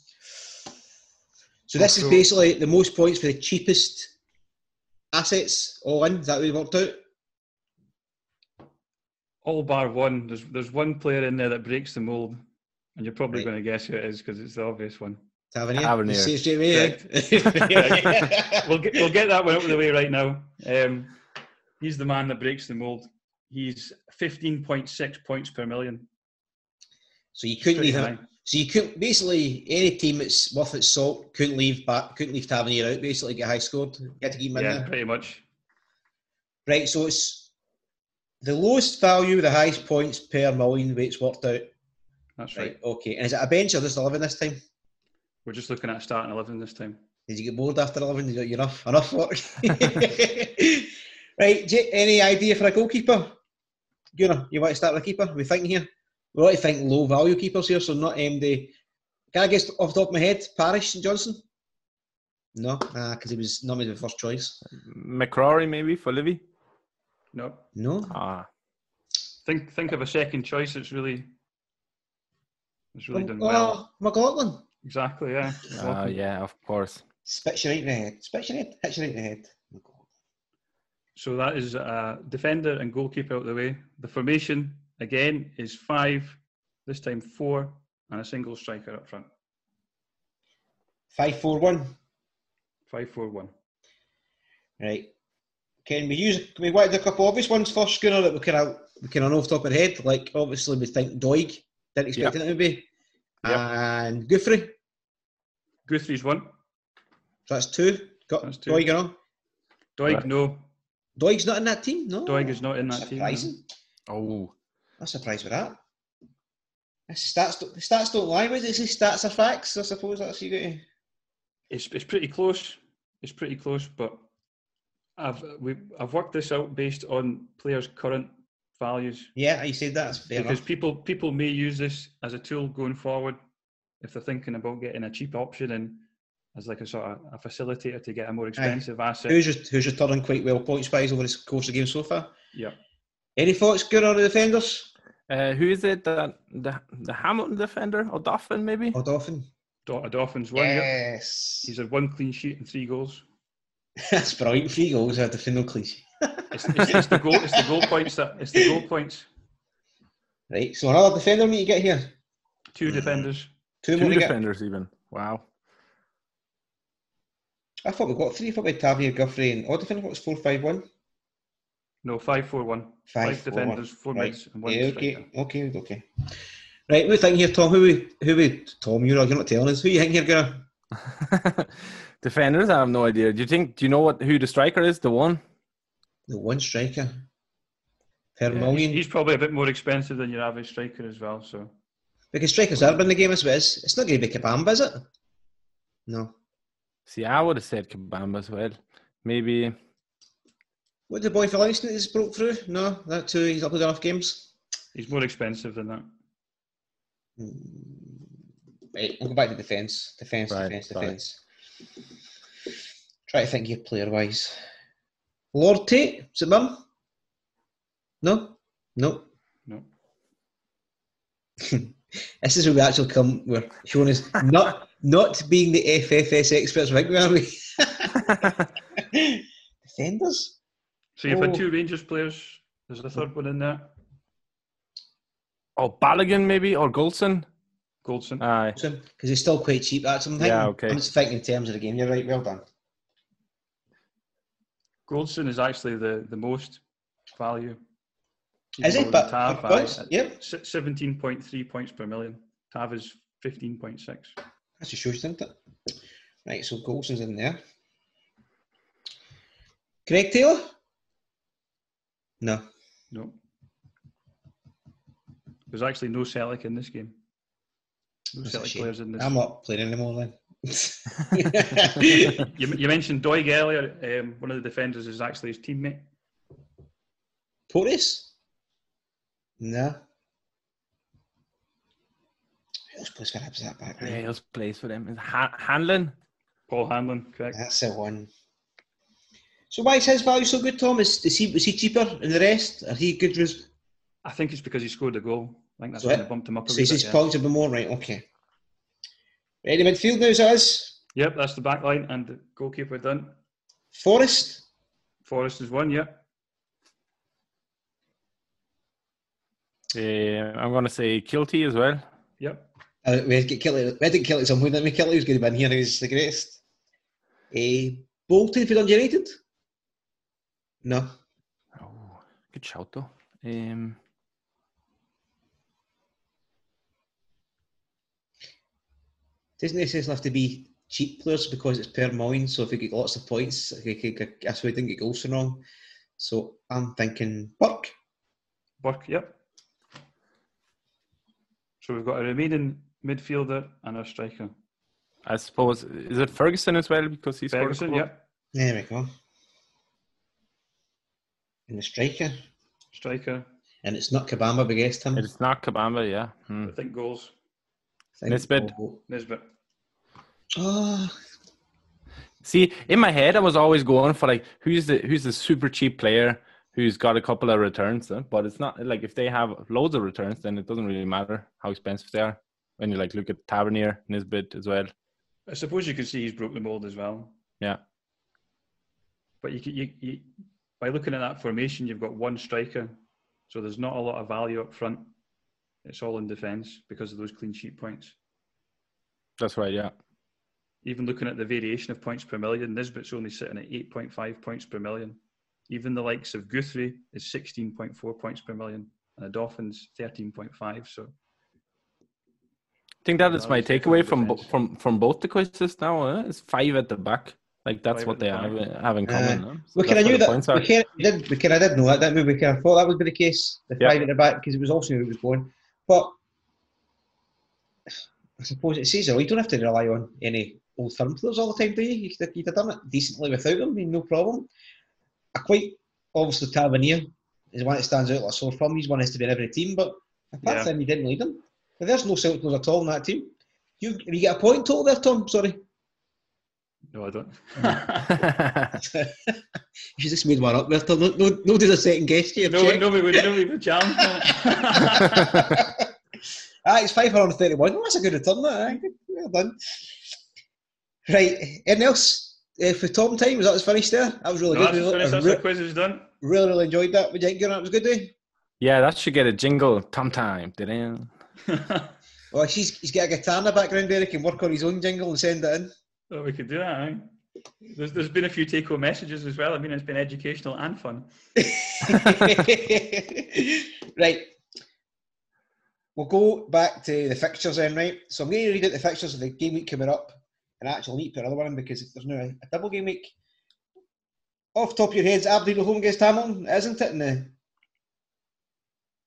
So this is basically the most points for the cheapest assets all in. Is that what we worked out? All bar one. There's there's one player in there that breaks the mold, and you're probably Right. going to guess who it is because it's the obvious one. Tavernier. Tavernier. You see it straight away, eh? We'll get we'll get that one out of the way right now. Um, he's the man that breaks the mold. He's 15.6 points per million. so you couldn't Pretty leave high. him. So you couldn't basically any team that's worth its salt couldn't leave back couldn't leave Tavernier out. Basically, get high scored. You had to keep him in Yeah, there. pretty much. Right. So it's the lowest value, the highest points per million. It's worked out. That's Right. right. Okay. And is it a bench or just eleven this time? We're just looking at starting 11 this time. Did you get bored after 11? You enough, enough work. right, any idea for a goalkeeper? Gunnar, you want to start with a keeper? we thinking here? We want to think low value keepers here, so not MD. Can I guess off the top of my head, Parish and Johnson? No, because he was not made the first choice. McCrorie maybe for Livy. No. No. Ah, Think think of a second choice. It's really it's really done oh, well. McLaughlin. Exactly. Yeah. ah, yeah, of course. Spits you right in the head. Spits you right, hits you right in the head. So that is a defender and goalkeeper out the way. The formation again is five, this time four, and a single striker up front. Five, four, one. Five, four, one. Right. Can we use? Can we want to do a couple obvious ones first, Gunnar, that we can of we can of know off the top of our head? Like obviously we think Doig. Didn't expect Yep. it to be. Yep. And Guthrie. Guthrie's one. So that's two. Got That's two. Doig on. Doig, Right. no. Doig's not in that team. No. Doig is not in that team. no. Surprising. Oh, I'm surprised with that. Stats, don't- the stats don't lie. What is it? Stats are facts. I suppose that's you got to. It's it's pretty close. It's pretty close, but I've we I've worked this out based on players' current values. Yeah, you said that. That's fair because enough. people people may use this as a tool going forward if they're thinking about getting a cheap option and as like a sort of a facilitator to get a more expensive asset. Who's who's returning quite well points wise over the course of the game so far? yeah. Any thoughts, good on the defenders? uh, who is it? The the the Hamilton defender or Dolphin maybe? Or Dolphin? Do- a Dolphins one. Yep. Yes. He's had one clean sheet and three goals. That's brilliant. Three goals. I had to no cliche. It's, it's, it's the goal. It's the goal points that. It's the goal points. Right, so another defender need to get here. Two defenders. Two, more Two to get. defenders even. Wow. I thought we got three. I thought we had Tavier, Guthrie, and oh, defender. What was four, five, one? No, five, four, one. Five, Five four, defenders, one. four Right. mids, and one Yeah, striker. okay, okay, okay. Right, we think here, Tom. Who we, who we, Tom? You're not, you're not telling us. Who you think you're gonna? defenders, I have no idea. Do you think? Do you know what who the striker is? The one? The one striker per Yeah, million. he's, he's probably a bit more expensive than your average striker as well. So Because strikers are in the game as well. It's, it's not going to be Kabamba, is it? No. See, I would have said Kabamba as well. Maybe. What did the boy for Livingston has broke through? No, that too. He's not played enough games. he's more expensive than that. Hmm. Right, we'll go back to defence. Defence, Right, defence, sorry. defence. Try to think here player wise. Lord Tate, is it Mum? No? No. No, This is where we actually come. We're showing us not not being the FFS experts, right? Where Are we? Defenders. So you've Oh. had two Rangers players. There's the third one in there. Oh, Balogun maybe or Goldson. Goldson. Aye. Because he's still quite cheap. That's I'm. Yeah, okay. I'm just thinking in terms of the game. You're right. Well done. Goldson is actually the, the most value. Is it? But Tav, aye, points? Yep. 17.3 points per million. Tav is 15.6. That's just shows, doesn't it? Right. So Goldson's in there. Greg Taylor. No. No. There's actually no Celtic in this game. No That's Celtic players in this. I'm not playing anymore then. You, you mentioned Doig earlier. Um, one of the defenders is actually his teammate. Porteous? No. Who else plays for that back? Who else plays for them? Is ha- Hanlon? Paul Hanlon, correct? That's the one. So why is his value so good, Tom? Is, is he was he cheaper than the rest? Are he good? Res- I think it's because he scored a goal. I think that's So why it- they bumped him up a so wee he's bit. his yeah. points have been more right. Okay. Ready midfield now, says Yep, that's the back line and the goalkeeper done. Forrest. Forrest is one, yep. Uh, I'm going to say Kiltie as well. Yep. Uh, we had to get Kelly. We had to get Kelly at some point. Didn't we? Kelly was going to be in here. He's the greatest. Uh, Bolton for Dundee United. No. Oh, good shout though. Um, doesn't necessarily have to be cheap players because it's per million. So if you get lots of points, I think- I- that's why I didn't get goals so wrong. So I'm thinking Burke. Burke, yep. So we've got a remaining midfielder and a striker. I suppose is it Ferguson as well because he's Ferguson, goal? yep. There we go. And the striker. Striker. And it's not Kabamba against him. It's not Kabamba, yeah. Hmm. I think goals. Think- Nisbet. Oh, Nisbet. oh, See, in my head, I was always going for like who's the who's the super cheap player who's got a couple of returns, huh? but it's not like if they have loads of returns, then it doesn't really matter how expensive they are. When you like look at Tavernier, Nisbet as well. I suppose you could see he's broke the mold as well. Yeah, But you, could- you, you by looking at that formation, you've got one striker, so there's not a lot of value up front. It's all in defence because of those clean sheet points. that's right. Yeah, Even looking at the variation of points per million, Nisbet's only sitting at 8.5 points per million. Even the likes of Guthrie is 16.4 points per million, and the Dolphins 13.5. So I think that is my takeaway from from from both the quizzes now. Uh, it's five at the back. Like that's what they the have, have in common. Uh, huh? So we kind of knew what the that. points are. We kind of did. We kind of did know that, didn't we? We kind of thought that would be the case. The Yeah. five at the back because it was also who was going. But I suppose it says, oh, you don't have to rely on any old firm players all the time, do you? You could, you'd have done it decently without them, no problem. I quite obviously Tavernier is one that stands out like a sore thumb. He's one that has to be in every team, but apart Yeah. from him, you didn't need him. But there's no Celtic players at all in that team. You, you get a point total there, Tom? Sorry. No, I don't. you just made one up there, Tom. No, no, no, did a second guess here. no, check. nobody would nobody would challenge that. ah, it's 531. Well, that's a good return, that. eh? Well done. Right, anything else? uh, for Tom time? Was that was finished there? That was really No, good. that's Really, finished. That's re- the quiz is done. really, really enjoyed that. Would you think Gunnar, it was a good day? Yeah, that should get a jingle. Tom time. Did Well, he's, he's got a guitar in the background there. He can work on his own jingle and send it in. Oh, we could do that. There's, there's been a few take-home messages as well. I mean, it's been educational and fun. right. We'll go back to the fixtures then, right? So I'm going to read out the fixtures of the game week coming up and actually need to put another one in because there's now a, double game week. Off top of your heads, Aberdeen home against Hamilton, isn't it? No.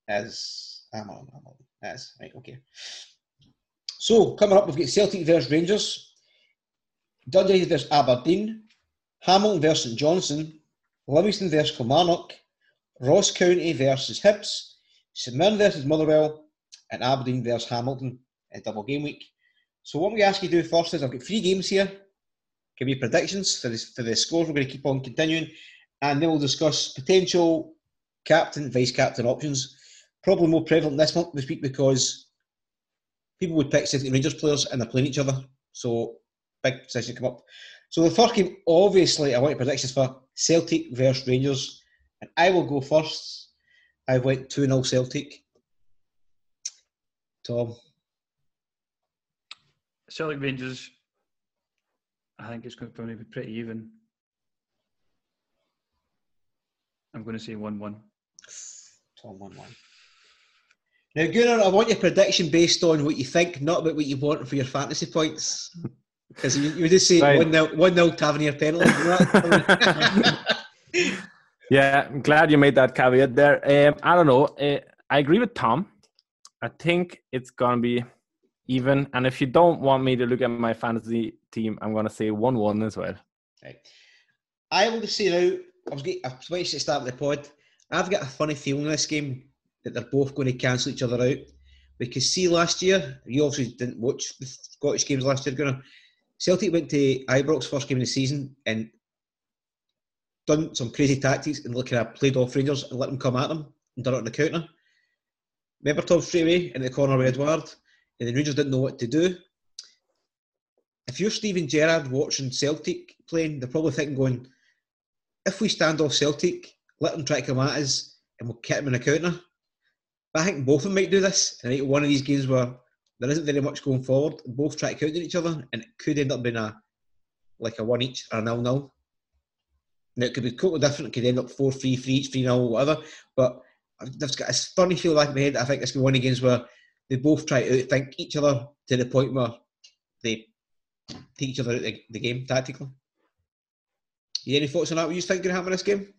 As Hamilton, Hamilton. Yes, right, okay. So coming up, we've got Celtic versus Rangers, Dundee versus Aberdeen, Hamilton versus St Johnstone, Livingston versus Kilmarnock, Ross County versus Hibs, St Mirren versus Motherwell, and Aberdeen versus Hamilton in double game week. So what we ask you to do first is I've got three games here. Give you predictions for, this, for the scores. We're going to keep on continuing, and then we'll discuss potential captain, vice captain options. Probably more prevalent this month this week because people would pick Celtic Rangers players and they're playing each other. So big decision come up. So the first game, obviously, I want your predictions for Celtic versus Rangers, and I will go first. I went two 0 Celtic. Tom, Celtic Rangers, I think it's going to be pretty even. I'm going to say 1 1. Tom one one. Now, Gunnar, I want your prediction based on what you think, not about what you want for your fantasy points. Because you, you would just say Right. one 0 one 0 Tavernier penalty. you know that? Yeah, I'm glad you made that caveat there. Um, I don't know. Uh, I agree with Tom. I think it's gonna be even. And if you don't want me to look at my fantasy team, I'm gonna say one-one as well. Right. I will just say now, I was getting, I was waiting to start the pod. I've got a funny feeling in this game that they're both going to cancel each other out. Because see, last year, you obviously didn't watch the Scottish games last year, Gunnar. Celtic went to Ibrox first game of the season and done some crazy tactics and looking at played off Rangers and let them come at them and done it on the counter. Remember Tom straight away in the corner with Edouard, and the Rangers didn't know what to do. If you're Steven Gerrard watching Celtic playing, they're probably thinking, going, if we stand off Celtic, let them try to come at us, and we'll get them in a counter. But I think both of them might do this. And I think one of these games where there isn't very much going forward, both try to counter each other, and it could end up being a like a one each or a nil nil. Now it could be totally different. It could end up four three, three each, three nil, whatever. But I've just got a funny feel like in my head. I think it's going to be one of the games where they both try to outthink each other to the point where they take each other out the, the game tactically. You any thoughts on that? What you think going to happen in this game?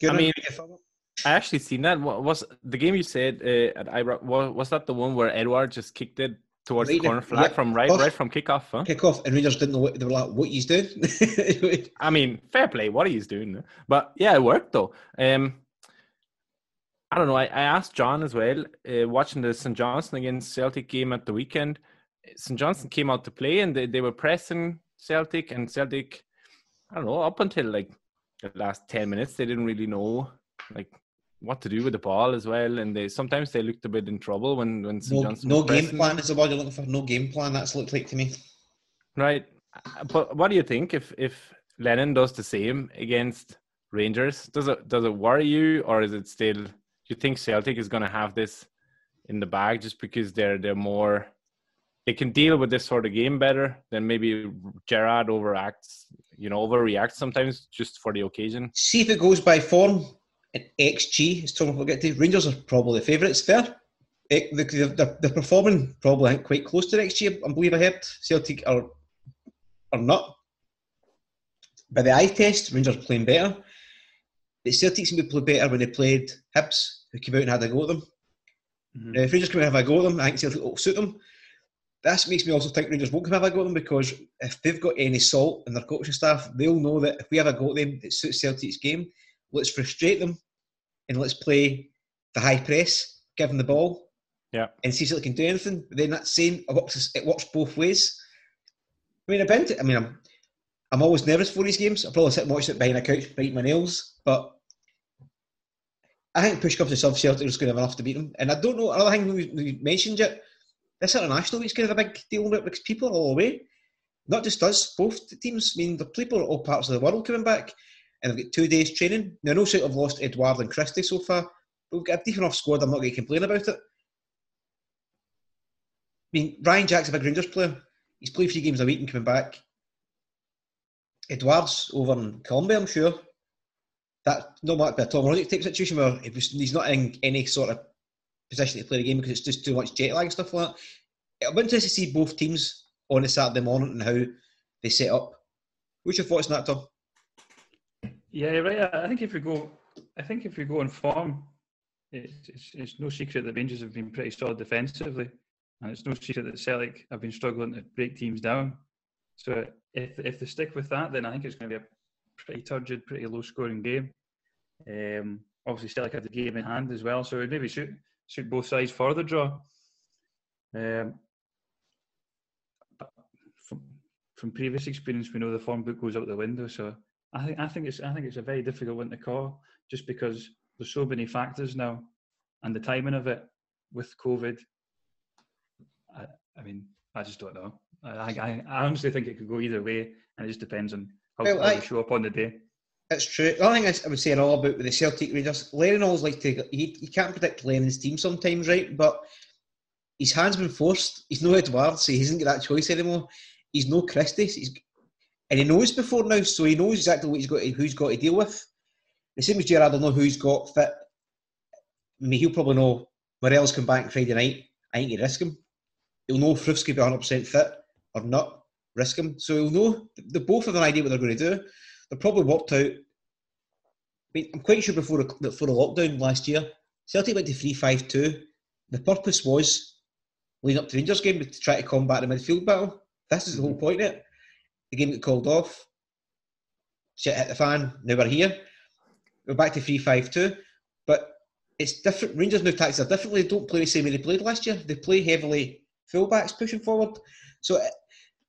Gunnar, mean- your thought? I actually seen that. What was the game you said uh, at Ibrox? Was, that the one where Edouard just kicked it towards Right, the corner flag from right, first- right from kickoff? Huh? kick off, and Rangers didn't know what they were like. What he's doing? I mean, fair play. What he's doing, but yeah, it worked though. Um, I don't know. I, I asked John as well, uh, watching the St. Johnstone against Celtic game at the weekend. St. Johnstone came out to play and they, they were pressing Celtic, and Celtic, I don't know, up until like the last 10 minutes, they didn't really know like what to do with the ball as well. And they sometimes they looked a bit in trouble when, when St. no Johnstone no game pressing. plan is the word you're looking for. No game plan. That's looked like to me. Right. But what do you think if if Lennon does the same against Rangers? Does it does it worry you, or is it still? Do you think Celtic is going to have this in the bag just because they're they're more they can deal with this sort of game better than maybe Gerrard overacts, you know, overreacts sometimes just for the occasion. See if it goes by form and XG. is Tom will get to. Rangers are probably the favourites. Fair. They- They're, they're, performing probably think, quite close to XG. I believe I heard Celtic are are not. By the eye test, Rangers are playing better. But Celtic seem to play better when they played Hibs, who came out and had a go at them. Mhm. Now, if Rangers come out and have a go at them, I think Celtic will suit them. That makes me also think Rangers won't come have a go at them because if they've got any salt in their coaching staff, they'll know that if we have a go at them it suits Celtic's game, let's frustrate them and let's play the high press, give them the ball, Yeah. and see if they can do anything. But then that's saying it works, it works both ways. I mean, I've been to, I mean, I'm, I'm always nervous for these games. I'll probably sit and watch it behind a couch, bite my nails, but I think push comes to shove, Celtic is going to have enough to beat them. And I don't know, another thing we, we mentioned yet, this international week's kind of a big deal with because people are all away. not just us, both teams. I mean, the people are all parts of the world coming back, and they've got two days training. Now, no sort of lost Edouard and Christie so far, but we've got a deep enough squad. I'm not going to complain about it. I mean, Ryan Jack's a big Rangers player. He's played three games a week and coming back. Edouard's over in Colombia, I'm sure. That not might be a Tom Rogic type situation where he's not in any sort of position to play the game because it's just too much jet lag and stuff like that. It'll be interesting to see both teams on a Saturday morning and how they set up. What's your thoughts on that, Tom? Yeah, right. I think if we go, I think if we go on form, it's, it's, it's no secret that Rangers have been pretty solid defensively, and it's no secret that Celtic have been struggling to break teams down. So if if they stick with that, then I think it's going to be a pretty turgid, pretty low scoring game. Um, obviously, Celtic had the game in hand as well, so it maybe suit suit both sides for the draw. Um, from from previous experience, we know the form book goes out the window. So I think I think it's I think it's a very difficult one to call, just because there's so many factors now, and the timing of it with COVID. I, I mean, I just don't know. I, I, I honestly think it could go either way, and it just depends on how, well, how I, show up on the day. It's true. The only thing I would say all about with the Celtic Rangers, Lennon always like to. You, you can't predict Lennon's team sometimes, right? But his hand's been forced. He's no Edouard, so he hasn't got that choice anymore. He's no Christie, he's, and he knows before now, so he knows exactly what he's got, to, who's got to deal with. The same as Gerrard, will know who's got fit. I mean, he'll probably know Morelos come back Friday night. I ain't to risk him. He'll know Frith's be 100% fit or not risk him. So he'll know they both have an idea what they're going to do. They're probably worked out. I mean, I'm quite sure before the, before the lockdown last year, Celtic went to 3 5 2. The purpose was, leading up to the Rangers game, to try to combat the midfield battle. This is the whole mm-hmm. point of it. The game got called off. Shit hit the fan. Now we're here. We're back to 3 5 2. But it's different. Rangers now tactics are differently. They don't play the same way they played last year. They play heavily fullbacks pushing forward. So uh,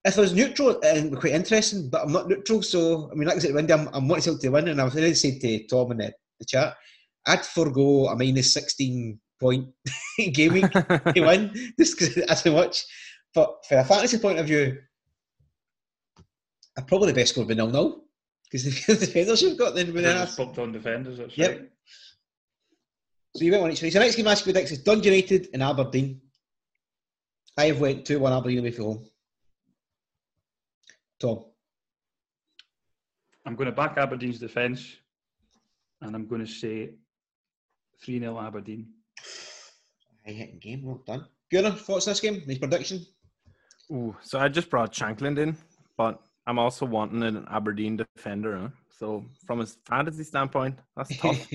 if I was neutral, and quite interesting, but I'm not neutral. So I mean, like I said, Wendy, I'm, I'm wanting to win, and I was going to say to Tom in the, the chat, I'd forego a minus 16 point game week to win just because that's how much. But from a fantasy point of view, probably the best score would be nil nil because the defenders you've got then. Just bumped on defenders. That's yep. right. So you went on each way. So next game I ask you is Dundee United and Aberdeen. I have went 2 1 Aberdeen away from home. Tom. I'm going to back Aberdeen's defence and I'm going to say 3 0 Aberdeen. I hit game, well done. Gunnar, thoughts on this game? His prediction? Ooh, so I just brought Shankland in, but I'm also wanting an Aberdeen defender. Huh? So from a fantasy standpoint, that's tough.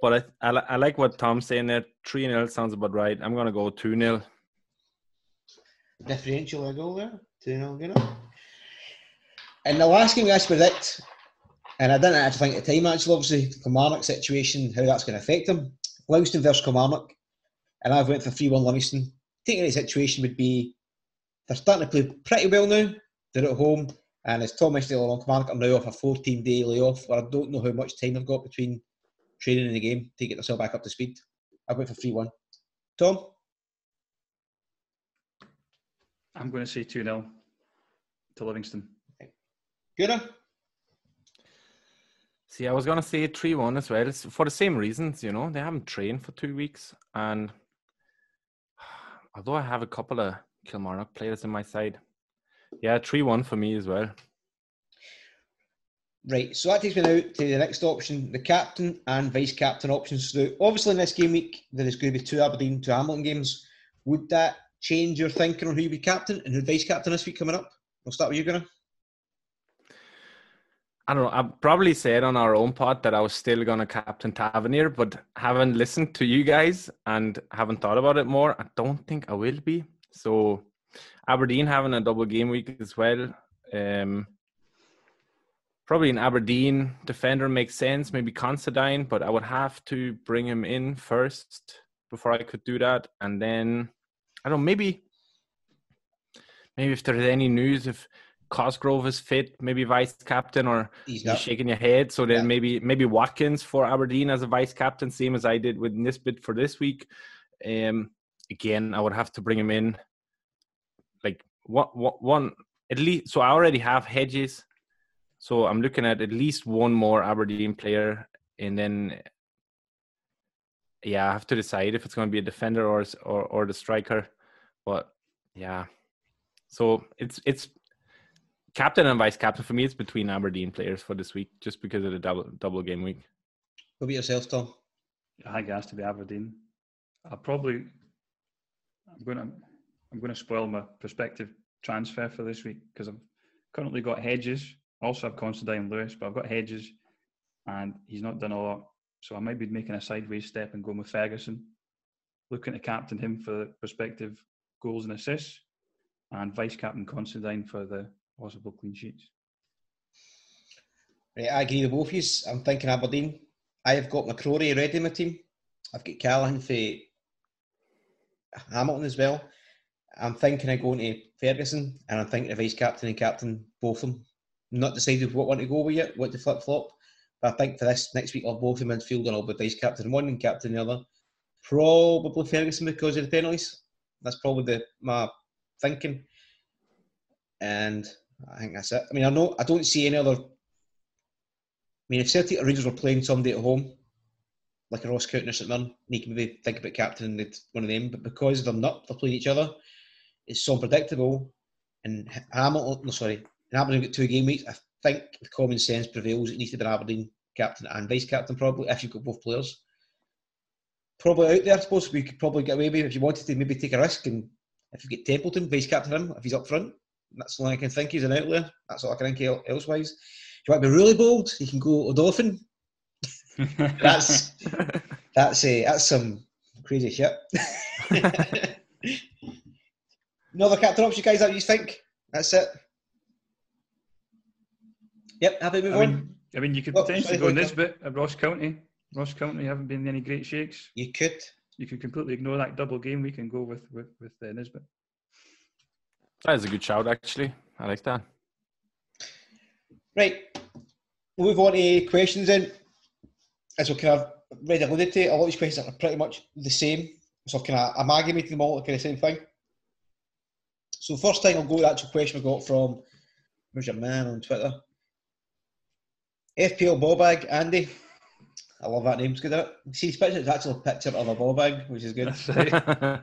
but I, I, I, like what Tom's saying there. 3 0 sounds about right. I'm going to go 2 0 differential a goal there, 2 0 Gunnar. And the last game we asked predict, and I didn't actually think at the time, actually, obviously, the Kilmarnock situation, how that's going to affect them. Livingston versus Kilmarnock, and I've went for 3 1 Livingston. Taking the situation would be they're starting to play pretty well now. They're at home, and as Tom mentioned earlier on, Kilmarnock are now off a 14 day layoff where I don't know how much time they've got between training and the game to get themselves back up to speed. I went for 3 1. Tom? I'm going to say 2 0 to Livingston. Good. See, I was going to say 3 1 as well. It's for the same reasons, you know, they haven't trained for two weeks. And although I have a couple of Kilmarnock players in my side, yeah, 3 1 for me as well. Right, so that takes me now to the next option the captain and vice captain options. So, obviously, in this game week, there is going to be two Aberdeen, two Hamilton games. Would that change your thinking on who you be captain and who vice captain this week coming up? We'll start with you, Gunnar. I don't know. I probably said on our own pod that I was still going to captain Tavernier, but haven't listened to you guys and haven't thought about it more. I don't think I will be. So Aberdeen having a double game week as well. Um, probably an Aberdeen defender makes sense. Maybe Considine, but I would have to bring him in first before I could do that, and then I don't know, maybe maybe if there's any news if Cosgrove is fit, maybe vice captain, or he's shaking your head. So then yeah. maybe maybe Watkins for Aberdeen as a vice captain, same as I did with Nisbet for this week. Um, again, I would have to bring him in. Like one, one at least so I already have hedges, so I'm looking at at least one more Aberdeen player, and then yeah, I have to decide if it's going to be a defender or or or the striker. But yeah, so it's it's captain and vice captain for me. It's between Aberdeen players for this week, just because of the double double game week. What about yourself, Tom? I think it has to be Aberdeen. I probably I'm going to I'm going to spoil my prospective transfer for this week because I've currently got Hedges. I also have Considine Lewis, but I've got Hedges, and he's not done a lot. So I might be making a sideways step and going with Ferguson, looking to captain him for prospective goals and assists, and vice captain Considine for the possible clean sheets. Right, I agree with both of you. I'm thinking Aberdeen. I've got McCrorie ready in my team. I've got Callachan for Hamilton as well. I'm thinking of going to Ferguson and I'm thinking of vice captain and captain, both of them. not decided what one to go with yet, what to flip flop. But I think for this next week, I'll both in midfield and I'll be vice captain one and captain the other. Probably Ferguson because of the penalties. That's probably the my thinking. And I think that's it. I mean, I know I don't see any other. I mean, if Celtic or Rangers were playing somebody at home, like a Ross County or St Mirren, you can maybe think about captaining one of them. But because they're not, they're playing each other, it's so unpredictable. And Hamilton, no, sorry, and Aberdeen got two game weeks. I think the common sense prevails. It needs to be an Aberdeen captain and vice captain, probably, if you've got both players. Probably out there, I suppose we could probably get away with if you wanted to maybe take a risk and if you get Templeton, vice captain him, if he's up front. That's the only I can think he's an outlier. That's all I can think elsewise. If you want to be really bold, you can go Odoffin. that's that's a that's some crazy shit. no other captain option, guys, that you think? That's it. Yep, happy move I mean, on. I mean, you could Oh, potentially sorry, go in on, Nisbet at Ross County. Ross County haven't been in any great shakes. You could. You could completely ignore that double game week and go with with with uh, Nisbet. That is a good shout, actually. I like that. Right. We'll move on to questions then. As we kind of read alluded to, a lot of these questions are pretty much the same. So can I've kind of amalgamated them all to kind of same thing. So first thing I'll go to the actual question we got from where's your man on Twitter? FPL Bobag, Andy. I love that name, it's good, isn't it? See his picture, it's actually a picture of a Bobag, which is good.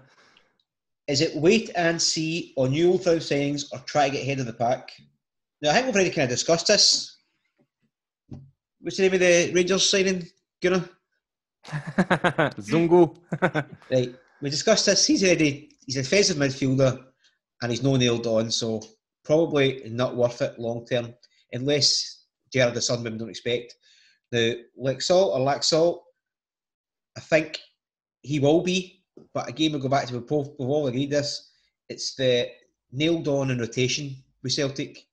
Is it wait and see on new old South signings or try to get ahead of the pack? Now, I think we've already kind of discussed this. What's the name of the Rangers signing, Gunnar? Zungu. Right, we discussed this. He's already he's a defensive midfielder and he's no nailed on, so probably not worth it long term, unless Gerrard the Sunbeam don't expect. Now, Lexalt or Laxalt, I think he will be, but again, we'll go back to we've we've all agreed this. It's the nailed on and rotation with Celtic.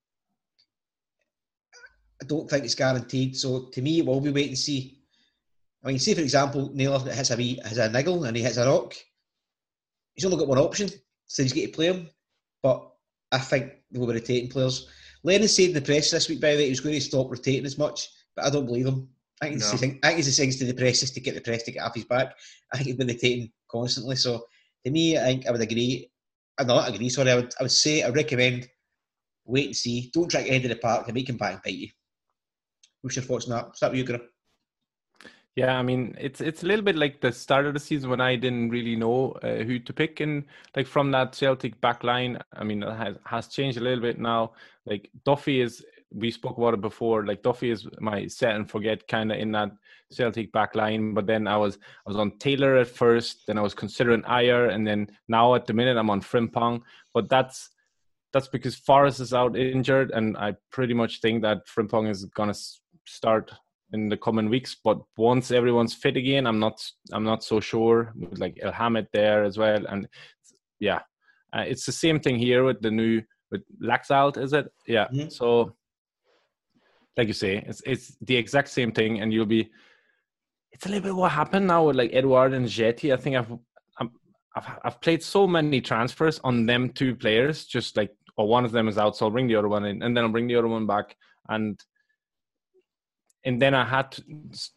I don't think it's guaranteed, so to me, it will be wait and see. I mean, say for example, Naylor hits a wee, has a niggle and he hits a rock. He's only got one option, so he's got to play him. But I think they will be rotating players. Lennon said in the press this week, by the way, he was going to stop rotating as much, but I don't believe him. I think, No. he's, saying, I think he's saying to the press just to get the press to get off his back. I think he's been rotating constantly. So to me, I think I would agree. I not agree. Sorry, I would. I would say I recommend wait and see. Don't try to into the park. They make him back and bite you. What's your thoughts on that? Start with you, Graham. Yeah, I mean, it's it's a little bit like the start of the season when I didn't really know uh, who to pick, and like from that Celtic back line, I mean, it has has changed a little bit now. Like Duffy is, we spoke about it before. Like Duffy is my set and forget kind of in that Celtic back line. But then I was I was on Taylor at first, then I was considering Ajer, and then now at the minute I'm on Frimpong. But that's that's because Forrest is out injured, and I pretty much think that Frimpong is gonna start in the coming weeks. But once everyone's fit again, I'm not I'm not so sure. With like Elhamed there as well, and yeah, uh, it's the same thing here with the new with Laxalt, is it? Yeah. Mhm. So, like you say, it's it's the exact same thing, and you'll be. It's a little bit what happened now with like Edouard and Ajeti. I think I've I've I've played so many transfers on them two players, just like or one of them is out, so I'll bring the other one in, and then I'll bring the other one back, and and then I had to,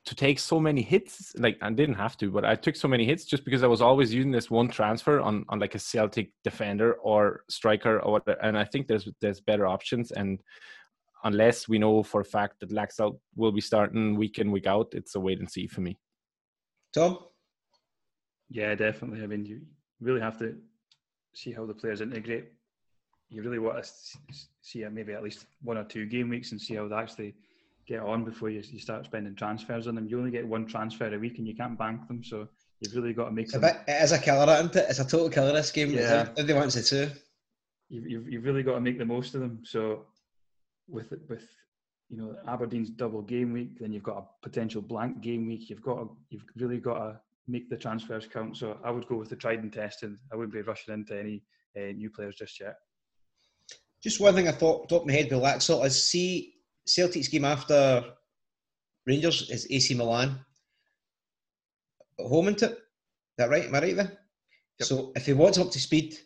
to take so many hits. Like I didn't have to, but I took so many hits just because I was always using this one transfer on on like a Celtic defender or striker or whatever. And I think there's there's better options. And unless we know for a fact that Laxalt will be starting week in week out, it's a wait and see for me. Tom. Yeah, definitely. I mean, you really have to see how the players integrate. You really want to see maybe at least one or two game weeks and see how they actually get on before you, you start spending transfers on them. You only get one transfer a week and you can't bank them, so you've really got to make. It's a bit, it is a killer, isn't it? It's a total killer. This game. Yeah. Everyone wants it too. You've, you've, you've really got to make the most of them. So with with you know Aberdeen's double game week, then you've got a potential blank game week. You've got to, you've really got to make the transfers count. So I would go with the tried and tested. I wouldn't be rushing into any uh, new players just yet. Just one thing I thought top of my head with Laxalt is see Celtic's game after Rangers is AC Milan. Home into it. Is that right? Am I right there? Yep. So if he wants up to speed,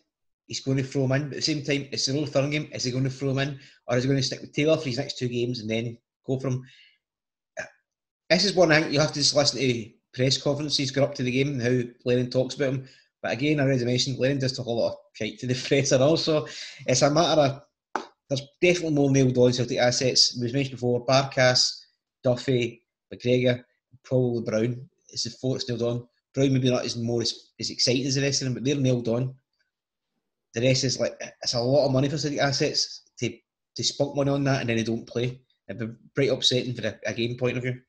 he's going to throw him in. But at the same time, it's an old firm game. Is he going to throw him in? Or is he going to stick with Taylor for his next two games and then go for him? This is one thing you have to just listen to press conferences go up to the game and how Lennon talks about him. But again, I already mentioned Lennon does talk a lot of shite to the press and also it's a matter of there's definitely more nailed on Celtic assets. Was mentioned before, Barkas, Duffy, McGregor, probably Brown. It's the four that's nailed on. Brown maybe not as more as, as exciting as the rest of them, but they're nailed on. The rest is like it's a lot of money for Celtic assets to to spunk money on that and then they don't play. It'd be pretty upsetting for a, a game point of view.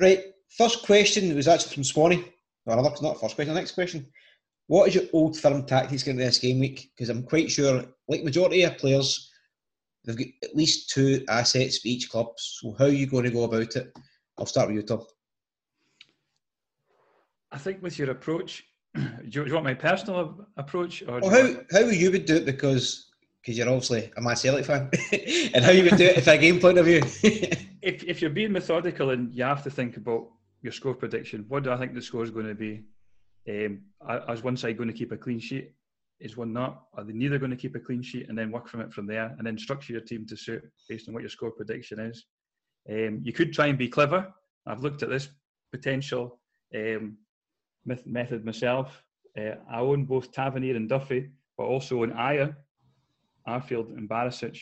Right, first question was actually from Swanee. Or another, not first question, next question. What is your old firm tactics going to be this game week? Because I'm quite sure, like majority of players, they've got at least two assets for each club. So how are you going to go about it? I'll start with you, Tom. I think with your approach, do you, want my personal approach, or well, how how you would do it? Because because you're obviously a Man Celtic fan, and how you would do it if a game point of view. if if you're being methodical and you have to think about your score prediction, what do I think the score is going to be? Um, is one side going to keep a clean sheet? Is one not? Are they neither going to keep a clean sheet and then work from it from there and then structure your team to suit based on what your score prediction is? Um, you could try and be clever. I've looked at this potential um, method myself. Uh, I own both Tavernier and Duffy, but also own Ajer, Arfield, and Barisic.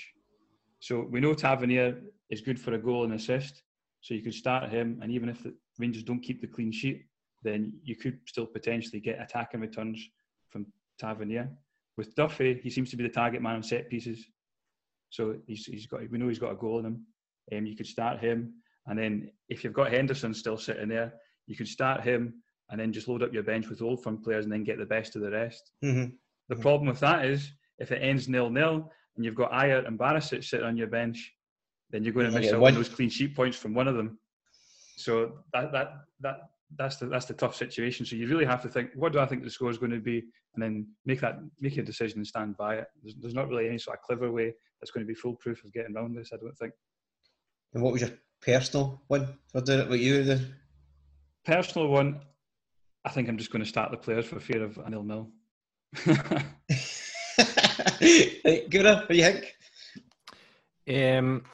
So we know Tavernier is good for a goal and assist. So you could start him, and even if the Rangers don't keep the clean sheet, then you could still potentially get attacking returns from Tavernier. With Duffy, he seems to be the target man on set pieces. So he's, he's got we know he's got a goal in him. Um, you could start him, and then if you've got Henderson still sitting there, you could start him and then just load up your bench with old firm players and then get the best of the rest. Mm-hmm. The mm-hmm. problem with that is if it ends nil nil and you've got Ajer and Barisic sitting on your bench, then you're going to miss out on those clean sheet points from one of them. So that that that that's the that's the tough situation. So you really have to think, what do I think the score is going to be, and then make that make a decision and stand by it. There's, there's not really any sort of clever way that's going to be foolproof of getting around this. I don't think. And what was your personal one for doing it? What you did? Personal one, I think I'm just going to start the players for fear of a nil nil. Gunnar, what do you think? Um,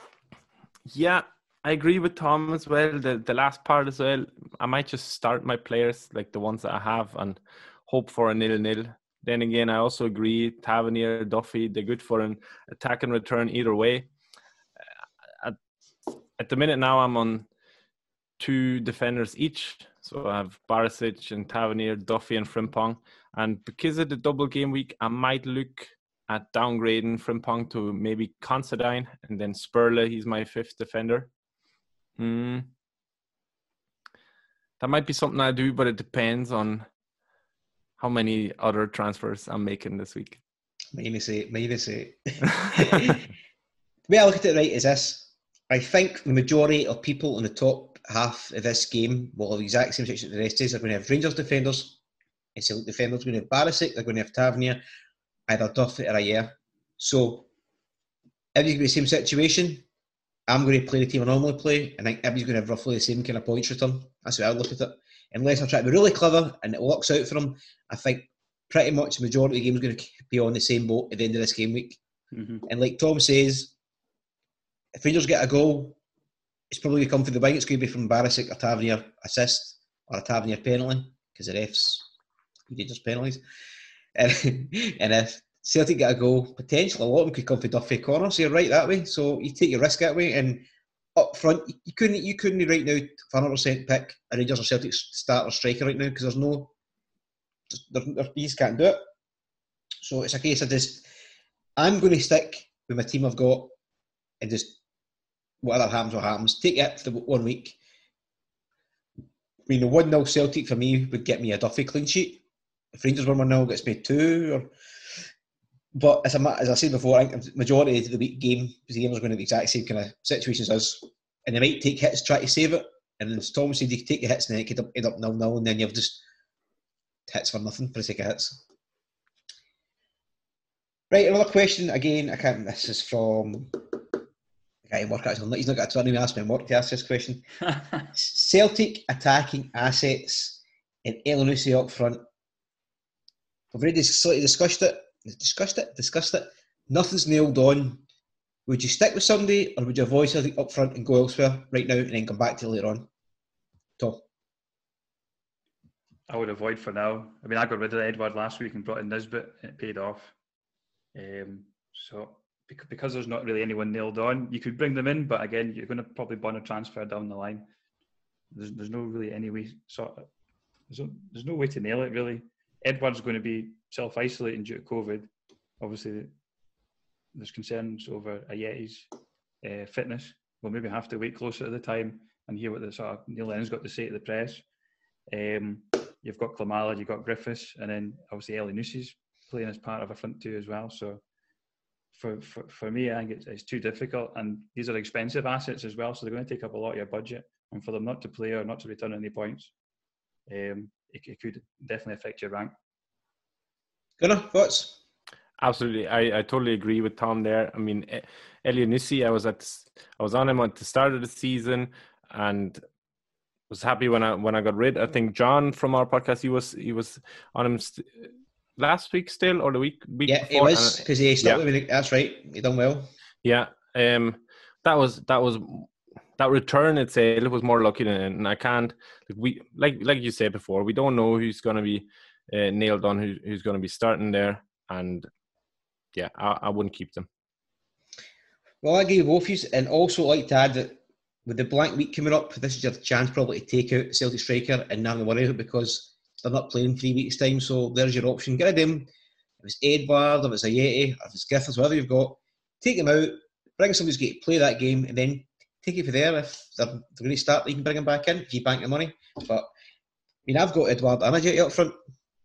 yeah, I agree with Tom as well. The the last part as well. I might just start my players like the ones that I have and hope for a nil nil. Then again, I also agree. Tavernier, Duffy, they're good for an attack and return either way. Uh, at, at the minute now, I'm on two defenders each. So I have Barisic and Tavernier, Duffy and Frimpong. And because of the double game week, I might look at downgrading Frimpong to maybe Considine and then Sporle, he's my fifth defender. Hmm. That might be something I do, but it depends on how many other transfers I'm making this week. Minus eight, minus eight. the way I look at it right is this. I think the majority of people in the top half of this game will have the exact same situation as the rest is. They're going to have Rangers defenders, and Celtic defenders. They're going to have Barisic, they're going to have Tavernier, either Duffy or Ajer. So, everybody's going to be the same situation. I'm going to play the team I normally play, and I think everybody's going to have roughly the same kind of points return. That's how I look at it. Unless I try to be really clever and it works out for them, I think pretty much the majority of the game is going to be on the same boat at the end of this game week. Mm-hmm. And like Tom says, if Rangers get a goal, it's probably going to come for the wing. It's going to be from Barisic, a Tavernier assist or a Tavernier penalty because the refs dangerous penalties. And, and if Celtic get a goal, potentially a lot of them could come for Duffy corner. So you're right that way. So you take your risk that way. And up front, you couldn't you couldn't right now 100 percent pick a Rangers or Celtic starter striker right now because there's no, these can't do it. So it's a case of just I'm going to stick with my team I've got and just whatever happens, what happens. Take it for one week. I mean, the 1 0 Celtic for me would get me a Duffy clean sheet. If Rangers win 1 0, gets me two. Or, but as I, as I said before, I think the majority of the week game, the game is going to be the exact same kind of situations as, and they might take hits, try to save it. And as Tom said, you can take the hits and then it could end up nil nil, and then you've just hits for nothing for the sake of hits. Right, another question again. I can't. This is from guy work actually. He's not got a turn. He asked me work to ask this question. Celtic attacking assets in Elyounoussi up front. We've already slightly discussed it. Discussed it. Discussed it. Nothing's nailed on. Would you stick with somebody, or would you avoid something up front and go elsewhere right now, and then come back to later on? Tom. I would avoid for now. I mean, I got rid of Edouard last week and brought in Nisbet, and it paid off. Um, so because there's not really anyone nailed on, you could bring them in, but again, you're going to probably burn a transfer down the line. There's there's no really any way sort of, there's no, there's no way to nail it really. Edouard's going to be self isolating due to COVID. Obviously, there's concerns over Ajeti's uh, fitness. We'll maybe have to wait closer to the time and hear what Neil Lennon's got to say to the press. Um, you've got Klimala, you've got Griffiths, and then obviously Ellie Elyounoussi's playing as part of a front two as well. So for, for, for me, I think it's, it's too difficult. And these are expensive assets as well. So they're going to take up a lot of your budget. And for them not to play or not to return any points, um, it, it could definitely affect your rank. Gunnar, thoughts? Absolutely, I, I totally agree with Tom there. I mean, Elyounoussi, I was at I was on him at the start of the season, and was happy when I when I got rid. I think John from our podcast he was he was on him st- last week still or the week week yeah before? it was because he stuck yeah. with me that's right he done well yeah um that was that was that return it's a it was more lucky than and I can't we like like you said before we don't know who's going to be uh, nailed on who, who's going to be starting there and yeah I, I wouldn't keep them well I give both you and also like to add that with the blank week coming up this is your chance probably to take out Celtic striker and worry about because they're not playing three weeks' time, so there's your option. Get rid of them. If it's Edouard, if it's Ajeti, if it's Griffiths, whatever you've got, take him out, bring somebody who's going to play that game, and then take it from there. If they're, they're going to start, you can bring them back in if you bank the money. But I mean, I've got Edouard and Ajeti up front.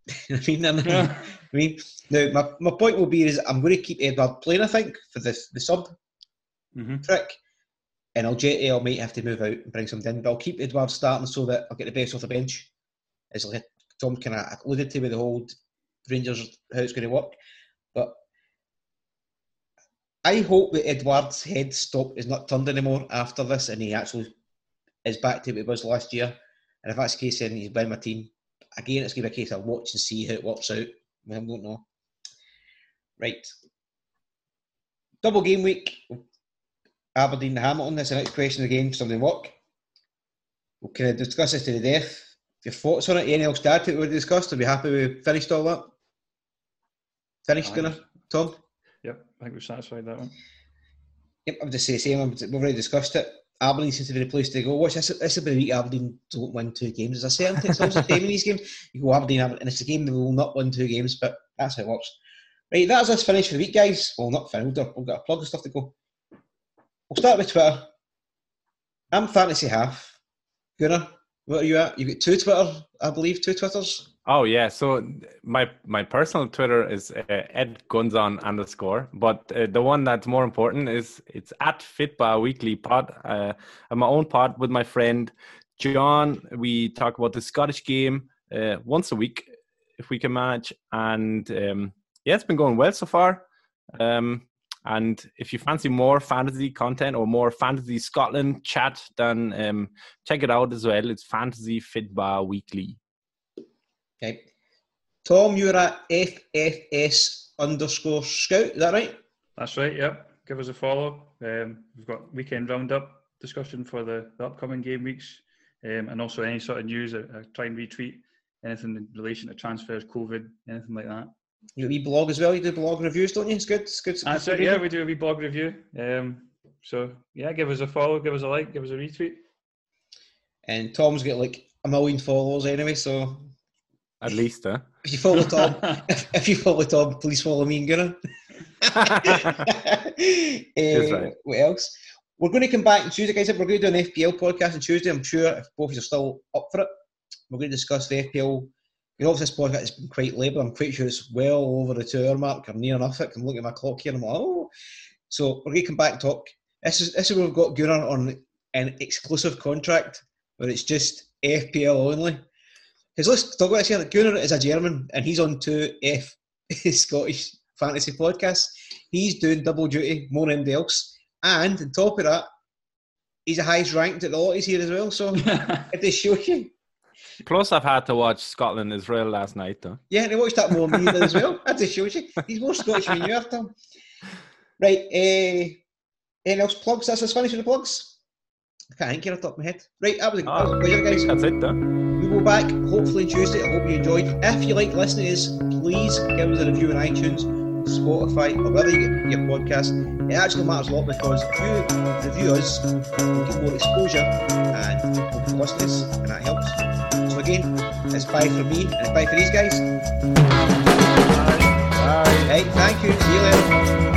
I mean, yeah. I mean, now my, my point will be is I'm going to keep Edouard playing. I think for this the sub mm-hmm. trick, and Ajeti I might have to move out and bring something in, but I'll keep Edouard starting so that I'll get the best off the bench. It's like Tom kind of alluded to with the whole Rangers how it's going to work. But I hope that Edouard's head stop is not turned anymore after this, and he actually is back to what he was last year. And if that's the case, then he's by my team. Again, it's going to be a case of watch and see how it works out. I don't know. Right. Double game week. Aberdeen Hamilton. That's the next question again. Something work. We'll kind of discuss this to the death your thoughts on it? Anything else to add to what we discussed? Are we happy we finished all that? Finished, Gunnar? Tom? I think we've satisfied that one. Yep, I'm just saying, the same. We've already discussed it. Aberdeen seems to be the place to go. Watch this. This will be the week Aberdeen don't win two games. As I say, it's always the same in these games. You go Aberdeen, and it's a game they will not win two games, but that's how it works. Right, that's us finished for the week, guys. Well, not finished. We've got a plug of stuff to go. We'll start with Twitter. I'm fantasy half. Gunnar, what are you at? You've got two Twitter, I believe, two Twitters. Oh yeah, so my my personal Twitter is uh, Gunzon underscore, but uh, the one that's more important is it's at Fitba Weekly Pod. Uh, my own pod with my friend John. We talk about the Scottish game uh, once a week if we can manage, and um, yeah, it's been going well so far. Um, and if you fancy more fantasy content or more fantasy Scotland chat, then um, check it out as well. It's Fantasy Fitba Weekly. Okay. Tom, you're at FFS underscore scout, is that right? That's right, yep. Give us a follow. Um, we've got weekend roundup discussion for the, the upcoming game weeks, um, and also any sort of news. I, I try and retweet anything in relation to transfers, COVID, anything like that. You wee blog as well. You do blog reviews, don't you? It's good. It's good. It's That's good it. Yeah, we do a wee blog review. Um, so yeah, give us a follow, give us a like, give us a retweet. And Tom's got like a million followers anyway, so At least, huh? if you follow Tom, if, if you follow Tom, please follow me and Gunnar. Eh, right. What else? We're going to come back on Tuesday, guys. We're going to do an FPL podcast on Tuesday. I'm sure if both of you are still up for it, we're going to discuss the FPL. You know, this podcast has been quite laboured. I'm quite sure it's well over the two hour mark. I'm near enough it. I'm looking at my clock here and I'm like, oh. So we're going to come back and talk. This is this is where we've got Gunnar on an exclusive contract where it's just FPL only. Because let's talk about this here. Gunnar is a German and he's on two F Scottish fantasy podcasts. He's doing double duty more than anybody else. And on top of that, he's the highest ranked at the lot. He's here as well. So if they show you. Plus, I've had to watch Scotland Israel last night, though. Yeah, and I watched that more than as well. That just shows you. He's more Scottish than you are, Tom. Right, uh, anything else plugs? That's us finished with the plugs. I can't think here off the top of my head. Right, that was a, that was a Ah, pleasure, guys. that's it, though. We back hopefully Tuesday. I hope you enjoyed. If you like listening to us, please give us a review on iTunes, Spotify, or wherever you get your podcast. It actually matters a lot because if you review us, we'll get more exposure and more people listen and that helps. So again, it's bye for me and bye for these guys. Bye. Right, thank you. See you later.